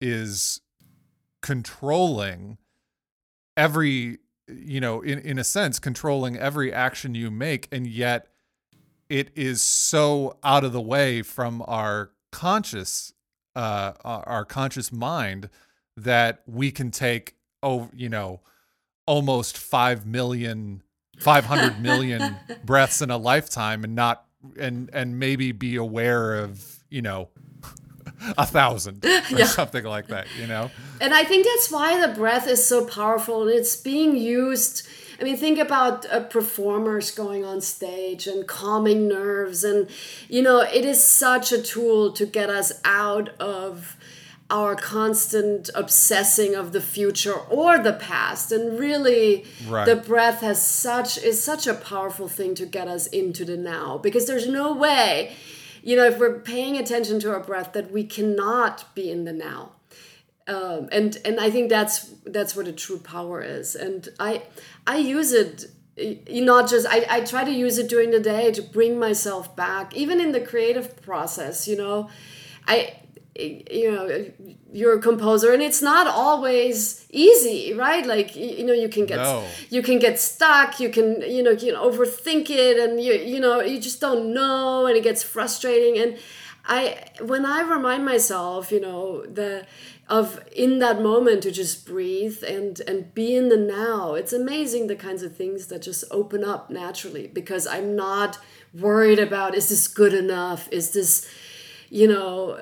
is controlling every you know in in a sense controlling every action you make and yet it is so out of the way from our conscious uh our conscious mind that we can take oh you know almost 5 million 500 [laughs] million breaths in a lifetime and not and and maybe be aware of you know [laughs] a thousand or [laughs] Yeah. something like that you know And I think that's why the breath is so powerful it's being used. I mean, think about uh, performers going on stage and calming nerves. And, you know, it is such a tool to get us out of our constant obsessing of the future or the past and really Right. the breath has such is such a powerful thing to get us into the now because there's no way you know if we're paying attention to our breath that we cannot be in the now um, and and I think that's that's what a true power is. And I I use it not just I, I try to use it during the day to bring myself back, even in the creative process. You know, I you know you're a composer and it's not always easy right like you know you can get No. you can get stuck you can you know you can overthink it and you you know you just don't know and it gets frustrating and i when i remind myself you know the of in that moment to just breathe and and be in the now it's amazing the kinds of things that just open up naturally because i'm not worried about is this good enough is this you know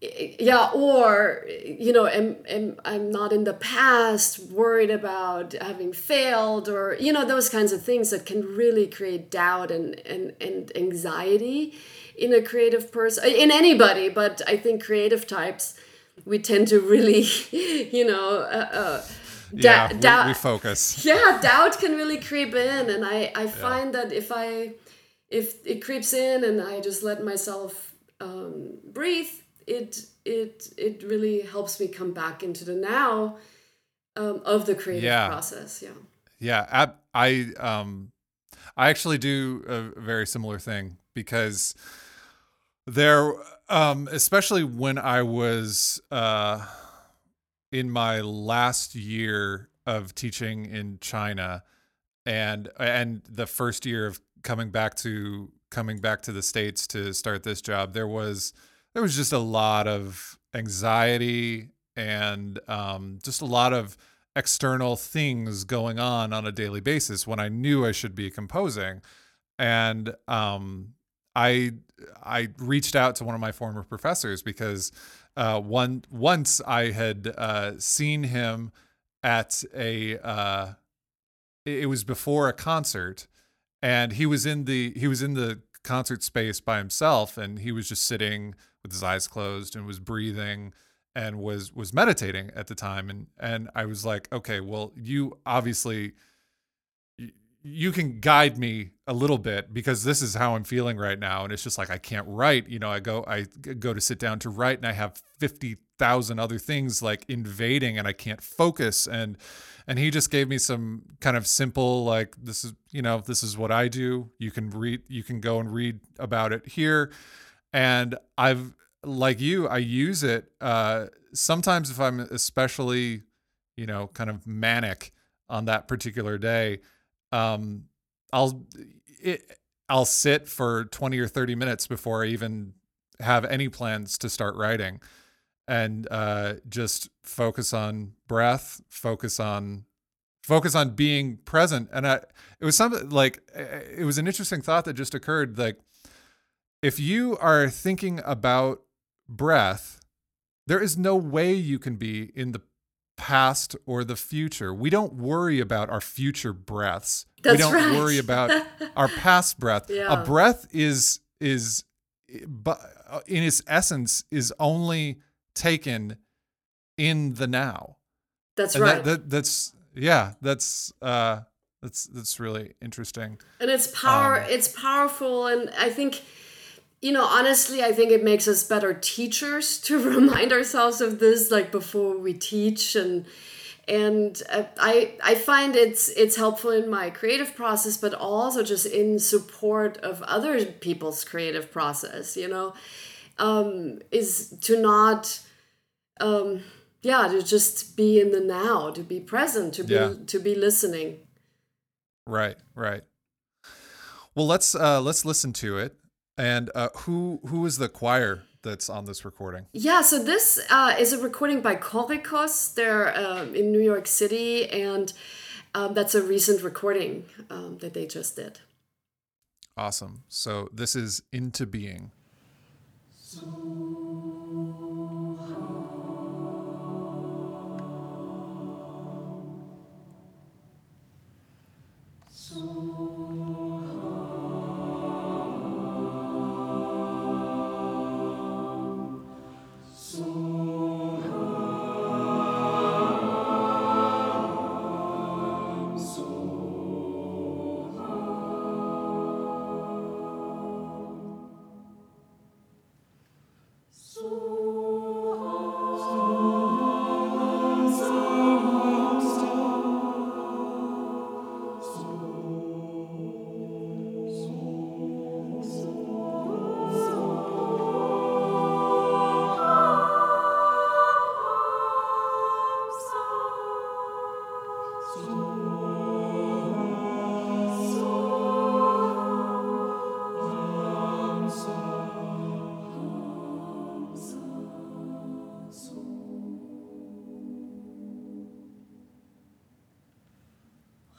yeah or you know am, am, i'm not in the past worried about having failed or you know those kinds of things that can really create doubt and and, and anxiety in a creative person in anybody but i think creative types we tend to really [laughs] you know uh, uh, yeah doubt we focus. yeah doubt can really creep in and i i find that if i if it creeps in and i just let myself um, breathe it it it really helps me come back into the now um, of the creative Yeah. process yeah Yeah, ab- I um I actually do a very similar thing because there um especially when I was uh in my last year of teaching in China and and the first year of coming back to coming back to the states to start this job there was there was just a lot of anxiety and um, just a lot of external things going on on a daily basis when I knew I should be composing. And um, I I reached out to one of my former professors because uh, one once I had uh, seen him at a uh, it was before a concert and he was in the he was in the concert space by himself and he was just sitting with his eyes closed and was breathing and was was meditating at the time. And and I was like okay well you obviously you can guide me a little bit because this is how I'm feeling right now. And it's just like I can't write. You know I go I go to sit down to write and I have 50,000 other things like invading and I can't focus. And and he just gave me some kind of simple like this is you know this is what I do. You can read you can go and read about it here and I've like you I use it uh sometimes if I'm especially you know kind of manic on that particular day um, I'll it, I'll sit for 20 or 30 minutes before I even have any plans to start writing and uh, just focus on breath, focus on focus on being present. And I, it was something like it was an interesting thought that just occurred. Like if you are thinking about breath, there is no way you can be in the past or the future. We don't worry about our future breaths. That's we don't right. worry about our [laughs] past breath. Yeah. A breath is is but in its essence is only taken in the now. That's and right. That, that, that's yeah, that's uh that's that's really interesting. and it's power Um, it's powerful and i think you know honestly i think it makes us better teachers [laughs] to remind ourselves of this like before we teach and and uh, i i find it's it's helpful in my creative process but also just in support of other people's creative process you know um is to not um yeah to just be in the now to be present to be Yeah. to be listening Right, right. Well, let's uh let's listen to it. And uh who who is the choir that's on this recording? Yeah, so this uh, is a recording by Khorikos. They're um, in New York City, and um, that's a recent recording um, that they just did. Awesome. So this is Into Being. So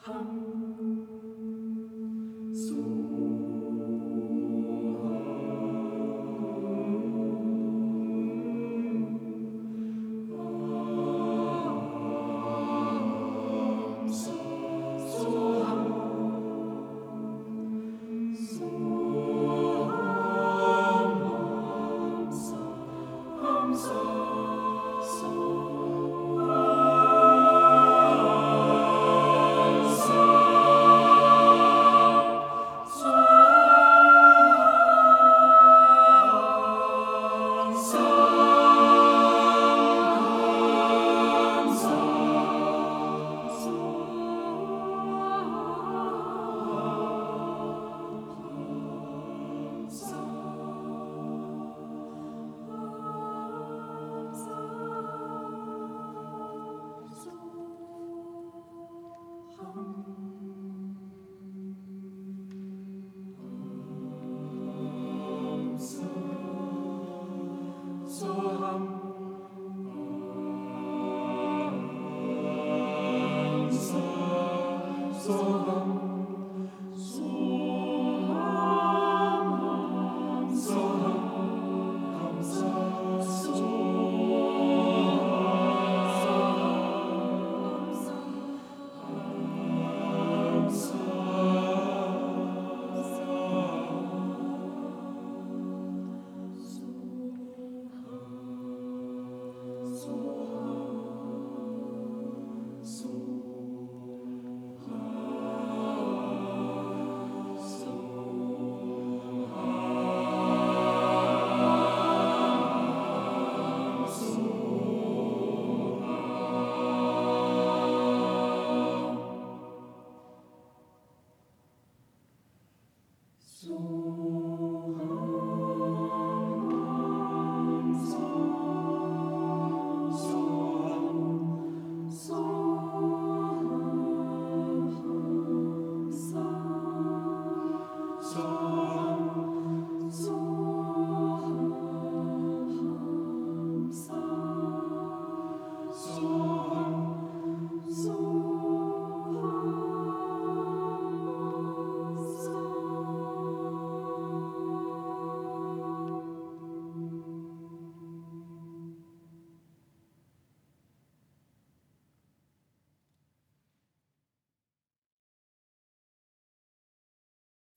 Hum.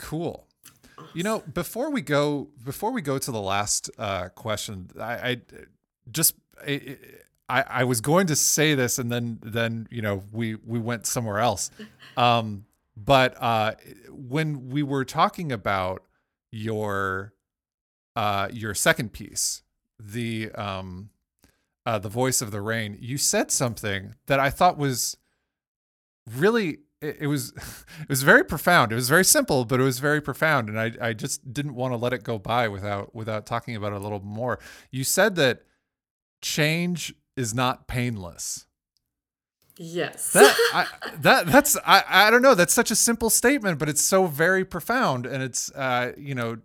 Cool. You know, before we go, before we go to the last uh, question, I, I just I, I, I was going to say this, and then then you know we we went somewhere else. [laughs] Um, but uh, when we were talking about your uh, your second piece, the um, uh, the voice of the rain, you said something that I thought was really it, it was [laughs] it was very profound. It was very simple, but it was very profound, and I I just didn't want to let it go by without without talking about it a little more. You said that change is not painless. Yes. That [laughs] I, that that's I I don't know. That's such a simple statement, but it's so very profound, and it's uh you know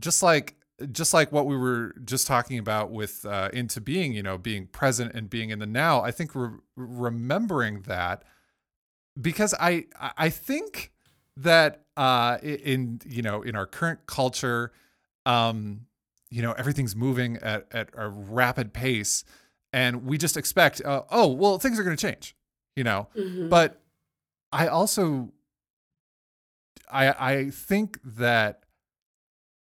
just like just like what we were just talking about with uh, into being you know being present and being in the now i think re- remembering that because i i think that uh in you know in our current culture um you know everything's moving at at a rapid pace and we just expect uh, oh well things are going to change you know Mhm. but i also i i think that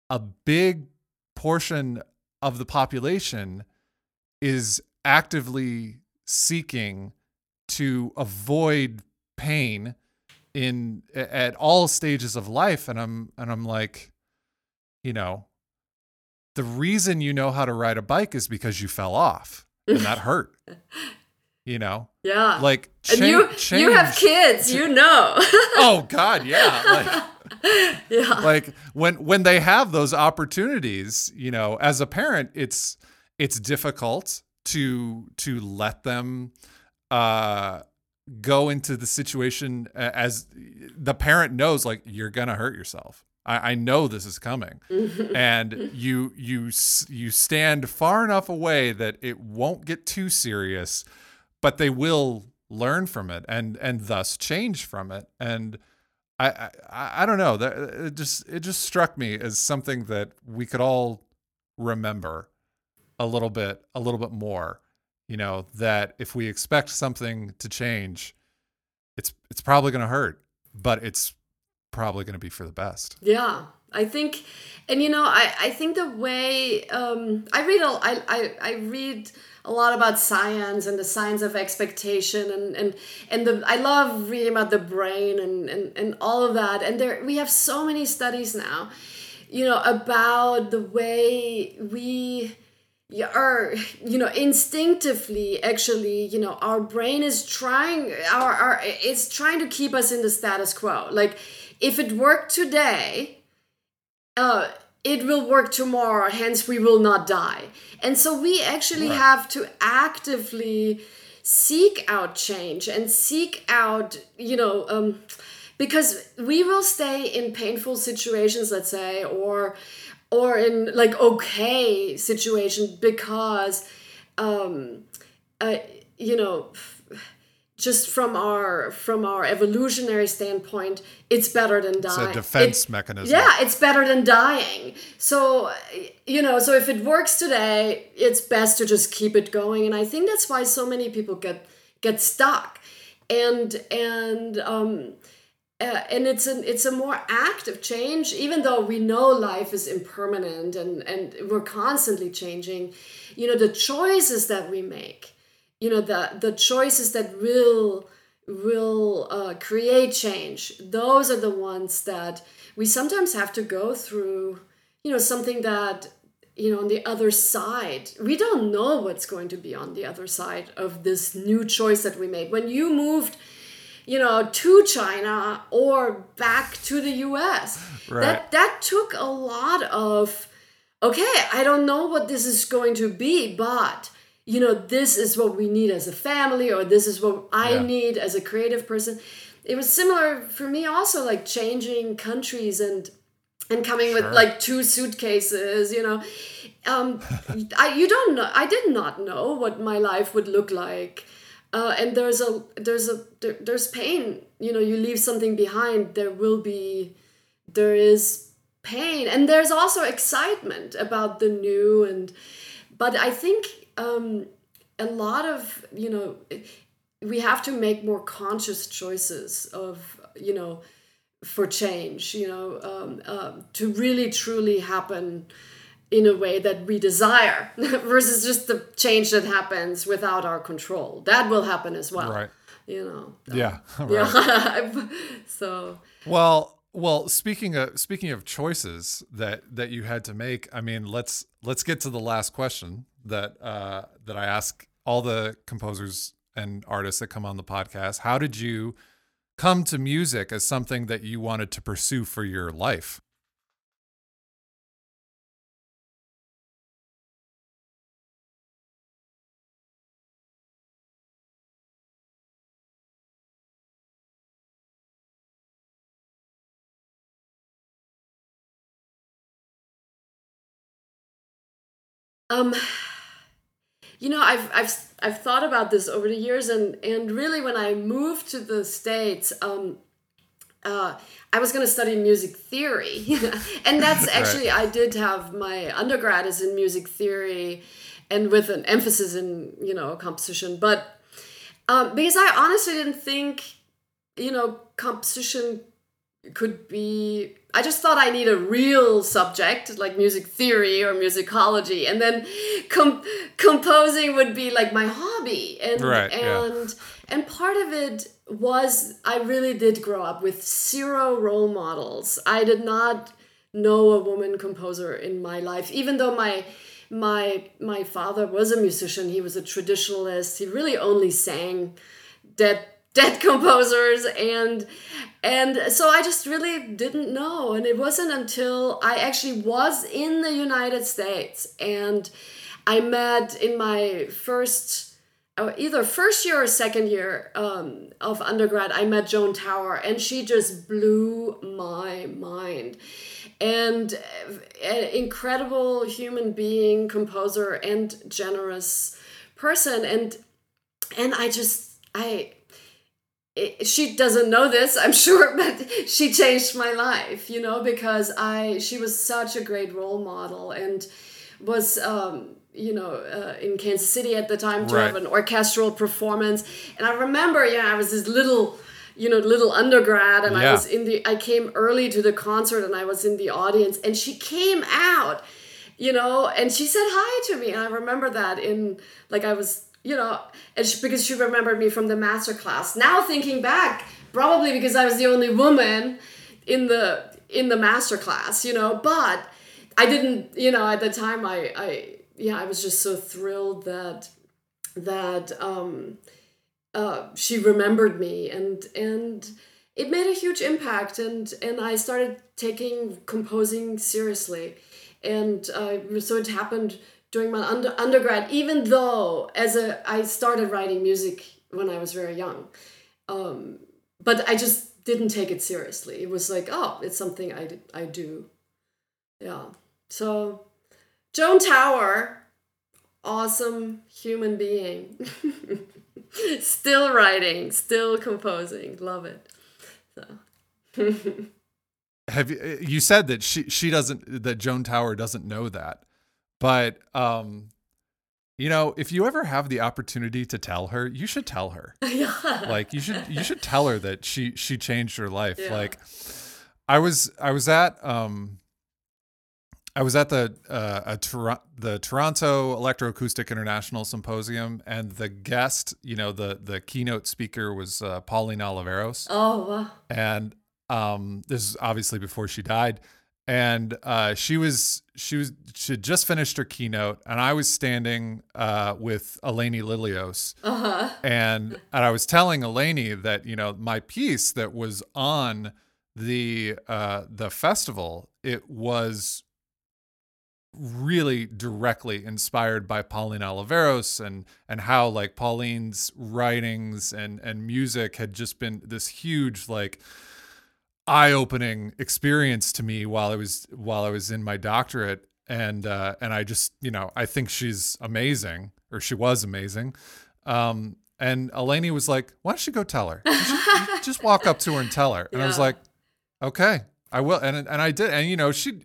a big portion of the population is actively seeking to avoid pain in at all stages of life and i'm and i'm like you know the reason you know how to ride a bike is because you fell off and that [laughs] hurt you know yeah. like and cha- you you have kids, you know. [laughs] oh god yeah like [laughs] yeah. like when when they have those opportunities you know as a parent it's it's difficult to to let them uh go into the situation uh, as the parent knows like you're gonna hurt yourself. I, I know this is coming. [laughs] And you you you stand far enough away that it won't get too serious but they will learn from it and and thus change from it. And I, I I don't know. That uh, it just it just struck me as something that we could all remember a little bit a little bit more you know that if we expect something to change it's it's probably going to hurt but it's probably going to be for the best Yeah, I think, and you know, I, I think the way um, I read, a, I, I, I read a lot about science and the science of expectation, and and and the I love reading about the brain and and, and all of that. And there we have so many studies now, you know, about the way we are you know instinctively actually you know our brain is trying our, our it's trying to keep us in the status quo like if it worked today uh it will work tomorrow hence we will not die and so we actually Right. have to actively seek out change and seek out you know um because we will stay in painful situations let's say or or in like okay situation because um uh, you know just from our from our evolutionary standpoint it's better than it's a defense It- mechanism. yeah it's better than dying. So you know so if it works today it's best to just keep it going. And i think that's why so many people get get stuck. And and um uh, and it's an it's a more active change even though we know life is impermanent and and we're constantly changing you know the choices that we make you know the the choices that will will uh, create change those are the ones that we sometimes have to go through you know something that you know on the other side we don't know what's going to be on the other side of this new choice that we made. When you moved you know to china or back to the us [laughs] Right. that that took a lot of okay i don't know what this is going to be but you know this is what we need as a family or this is what i Yeah. need as a creative person it was similar for me also like changing countries and and coming Sure. with like two suitcases you know um [laughs] i you don't know i did not know what my life would look like uh, and there's a there's a there, there's pain. You know you leave something behind there will be there is pain. And there's also excitement about the new and but i think um a lot of you know we have to make more conscious choices of you know for change, you know, um, um, to really truly happen in a way that we desire [laughs] versus just the change that happens without our control. That will happen as well. Right. You know. Yeah. [laughs] [laughs] Right. Yeah. so. Well, well, speaking of speaking of choices that that you had to make, I mean, let's let's get to the last question that uh, that I ask all the composers and artists that come on the podcast. How did you come to music as something that you wanted to pursue for your life? Um, [sighs] you know, I've I've I've thought about this over the years, and and really, when I moved to the states, um, uh, I was going to study music theory, [laughs] [laughs] and that's [laughs] actually right. I did have my undergrad is in music theory, and with an emphasis in you know composition, but um, because I honestly didn't think you know composition could be I just thought I need a real subject like music theory or musicology, and then com- composing would be like my hobby. And right, and yeah. and part of it was I really did grow up with zero role models. I did not know a woman composer in my life, even though my my my father was a musician. He was a traditionalist. He really only sang dead dead [laughs] composers and and so i just really didn't know. And it wasn't until i actually was in the united states and i met in my first uh, either first year or second year um, of undergrad i met joan tower and she just blew my mind. And uh, an incredible human being composer and generous person. And and i just i she doesn't know this i'm [laughs] sure but she changed my life you know because i she was such a great role model and was um, you know uh, in kansas city at the time to right. have an orchestral performance and i remember yeah i was this little you know little undergrad and yeah. i was in the i came early to the concert and i was in the audience and she came out you know and she said hi to me and i remember that in like i was you know, she, because she remembered me from the master class. Now thinking back, probably because I was the only woman in the in the master class, you know, but I didn't, you know, at the time I I yeah, I was just so thrilled that that um uh she remembered me and and it made a huge impact and and I started taking composing seriously. And uh, so it happened during my under, undergrad even though as a i started writing music when i was very young um, but i just didn't take it seriously. It was like oh it's something i, I do. Yeah. So joan tower awesome human being. [laughs] Still writing still composing. Love it. So. [laughs] Have you you said that she she doesn't that joan tower doesn't know that but um you know, if you ever have the opportunity to tell her, you should tell her. [laughs] yeah. Like you should you should tell her that she she changed her life. Yeah. Like I was I was at um I was at the uh, a Tor- the Toronto Electroacoustic International Symposium, and the guest, you know, the the keynote speaker was uh, Pauline Oliveros. Oh wow! And um, this is obviously before she died and uh, she was she was she had just finished her keynote, and I was standing uh, with Eleni Lilios, uh-huh. and and I was telling Eleni that you know my piece that was on the uh, the festival it was really directly inspired by Pauline Oliveros and and how like Pauline's writings and and music had just been this huge like eye-opening experience to me while I was while I was in my doctorate. And uh, and I just you know I think she's amazing or she was amazing. Um, and Eleni was like why don't you go tell her? You [laughs] just walk up to her and tell her. And yeah. I was like okay I will. And and I did and you know she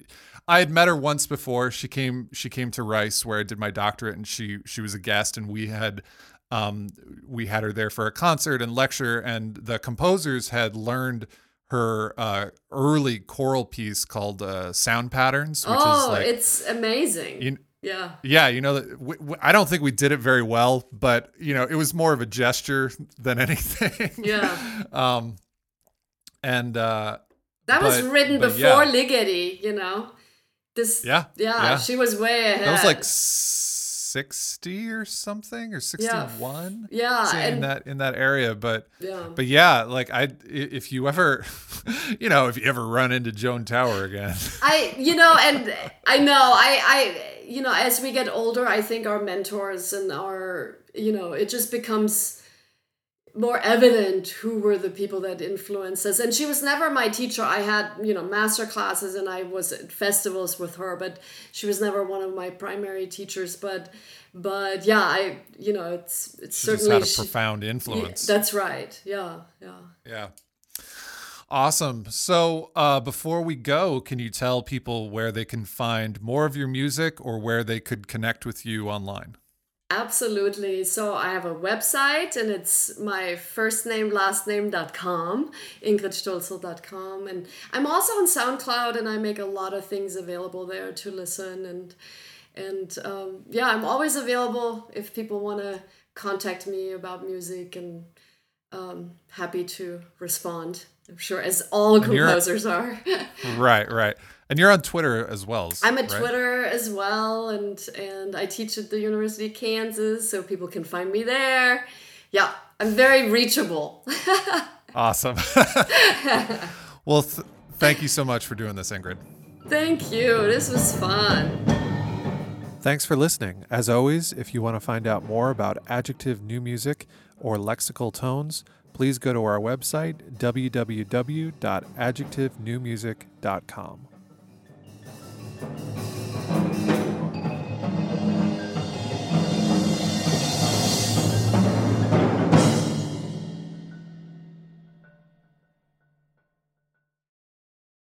I had met her once before. She came she came to Rice where I did my doctorate and she she was a guest and we had um, we had her there for a concert and lecture and the composers had learned her uh, early choral piece called uh, Sound Patterns, which oh, is like it's amazing. you, yeah. yeah, you know, that w- w- I don't think we did it very well, but you know, it was more of a gesture than [laughs] anything. Yeah. um, and uh, That was written but before yeah. Ligeti, you know. This Yeah, yeah, yeah. she was way ahead. that was like sixty or something or sixty-one. Yeah, say, in that in that area, but yeah. but yeah, like i- if you ever, [laughs] you know, if you ever run into Joan Tower again, [laughs] I you know and I know I I you know as we get older I think our mentors and our you know it just becomes more evident who were the people that influenced us and she was never my teacher I had you know master classes and I was at festivals with her but she was never one of my primary teachers but but yeah I you know it's it's she certainly had a she- profound yeah, influence. that's right yeah yeah Yeah. Awesome. So, uh, before we go, can you tell people where they can find more of your music or where they could connect with you online? Absolutely. So I have a website and it's my first name, last name.com, ingridstolzel.com. And I'm also on SoundCloud and I make a lot of things available there to listen. And, and um, yeah, I'm always available if people want to contact me about music and um, happy to respond. I'm sure as all composers are. [laughs] Right, right. And you're on Twitter as well. I'm at right? Twitter as well, and and I teach at the University of Kansas, so people can find me there. Yeah, I'm very reachable. [laughs] Awesome. [laughs] well, th- thank you so much for doing this, Ingrid. Thank you. This was fun. Thanks for listening. As always, if you want to find out more about adjective new music or lexical tones, please go to our website, www.adjectivenewmusic.com. Thank you.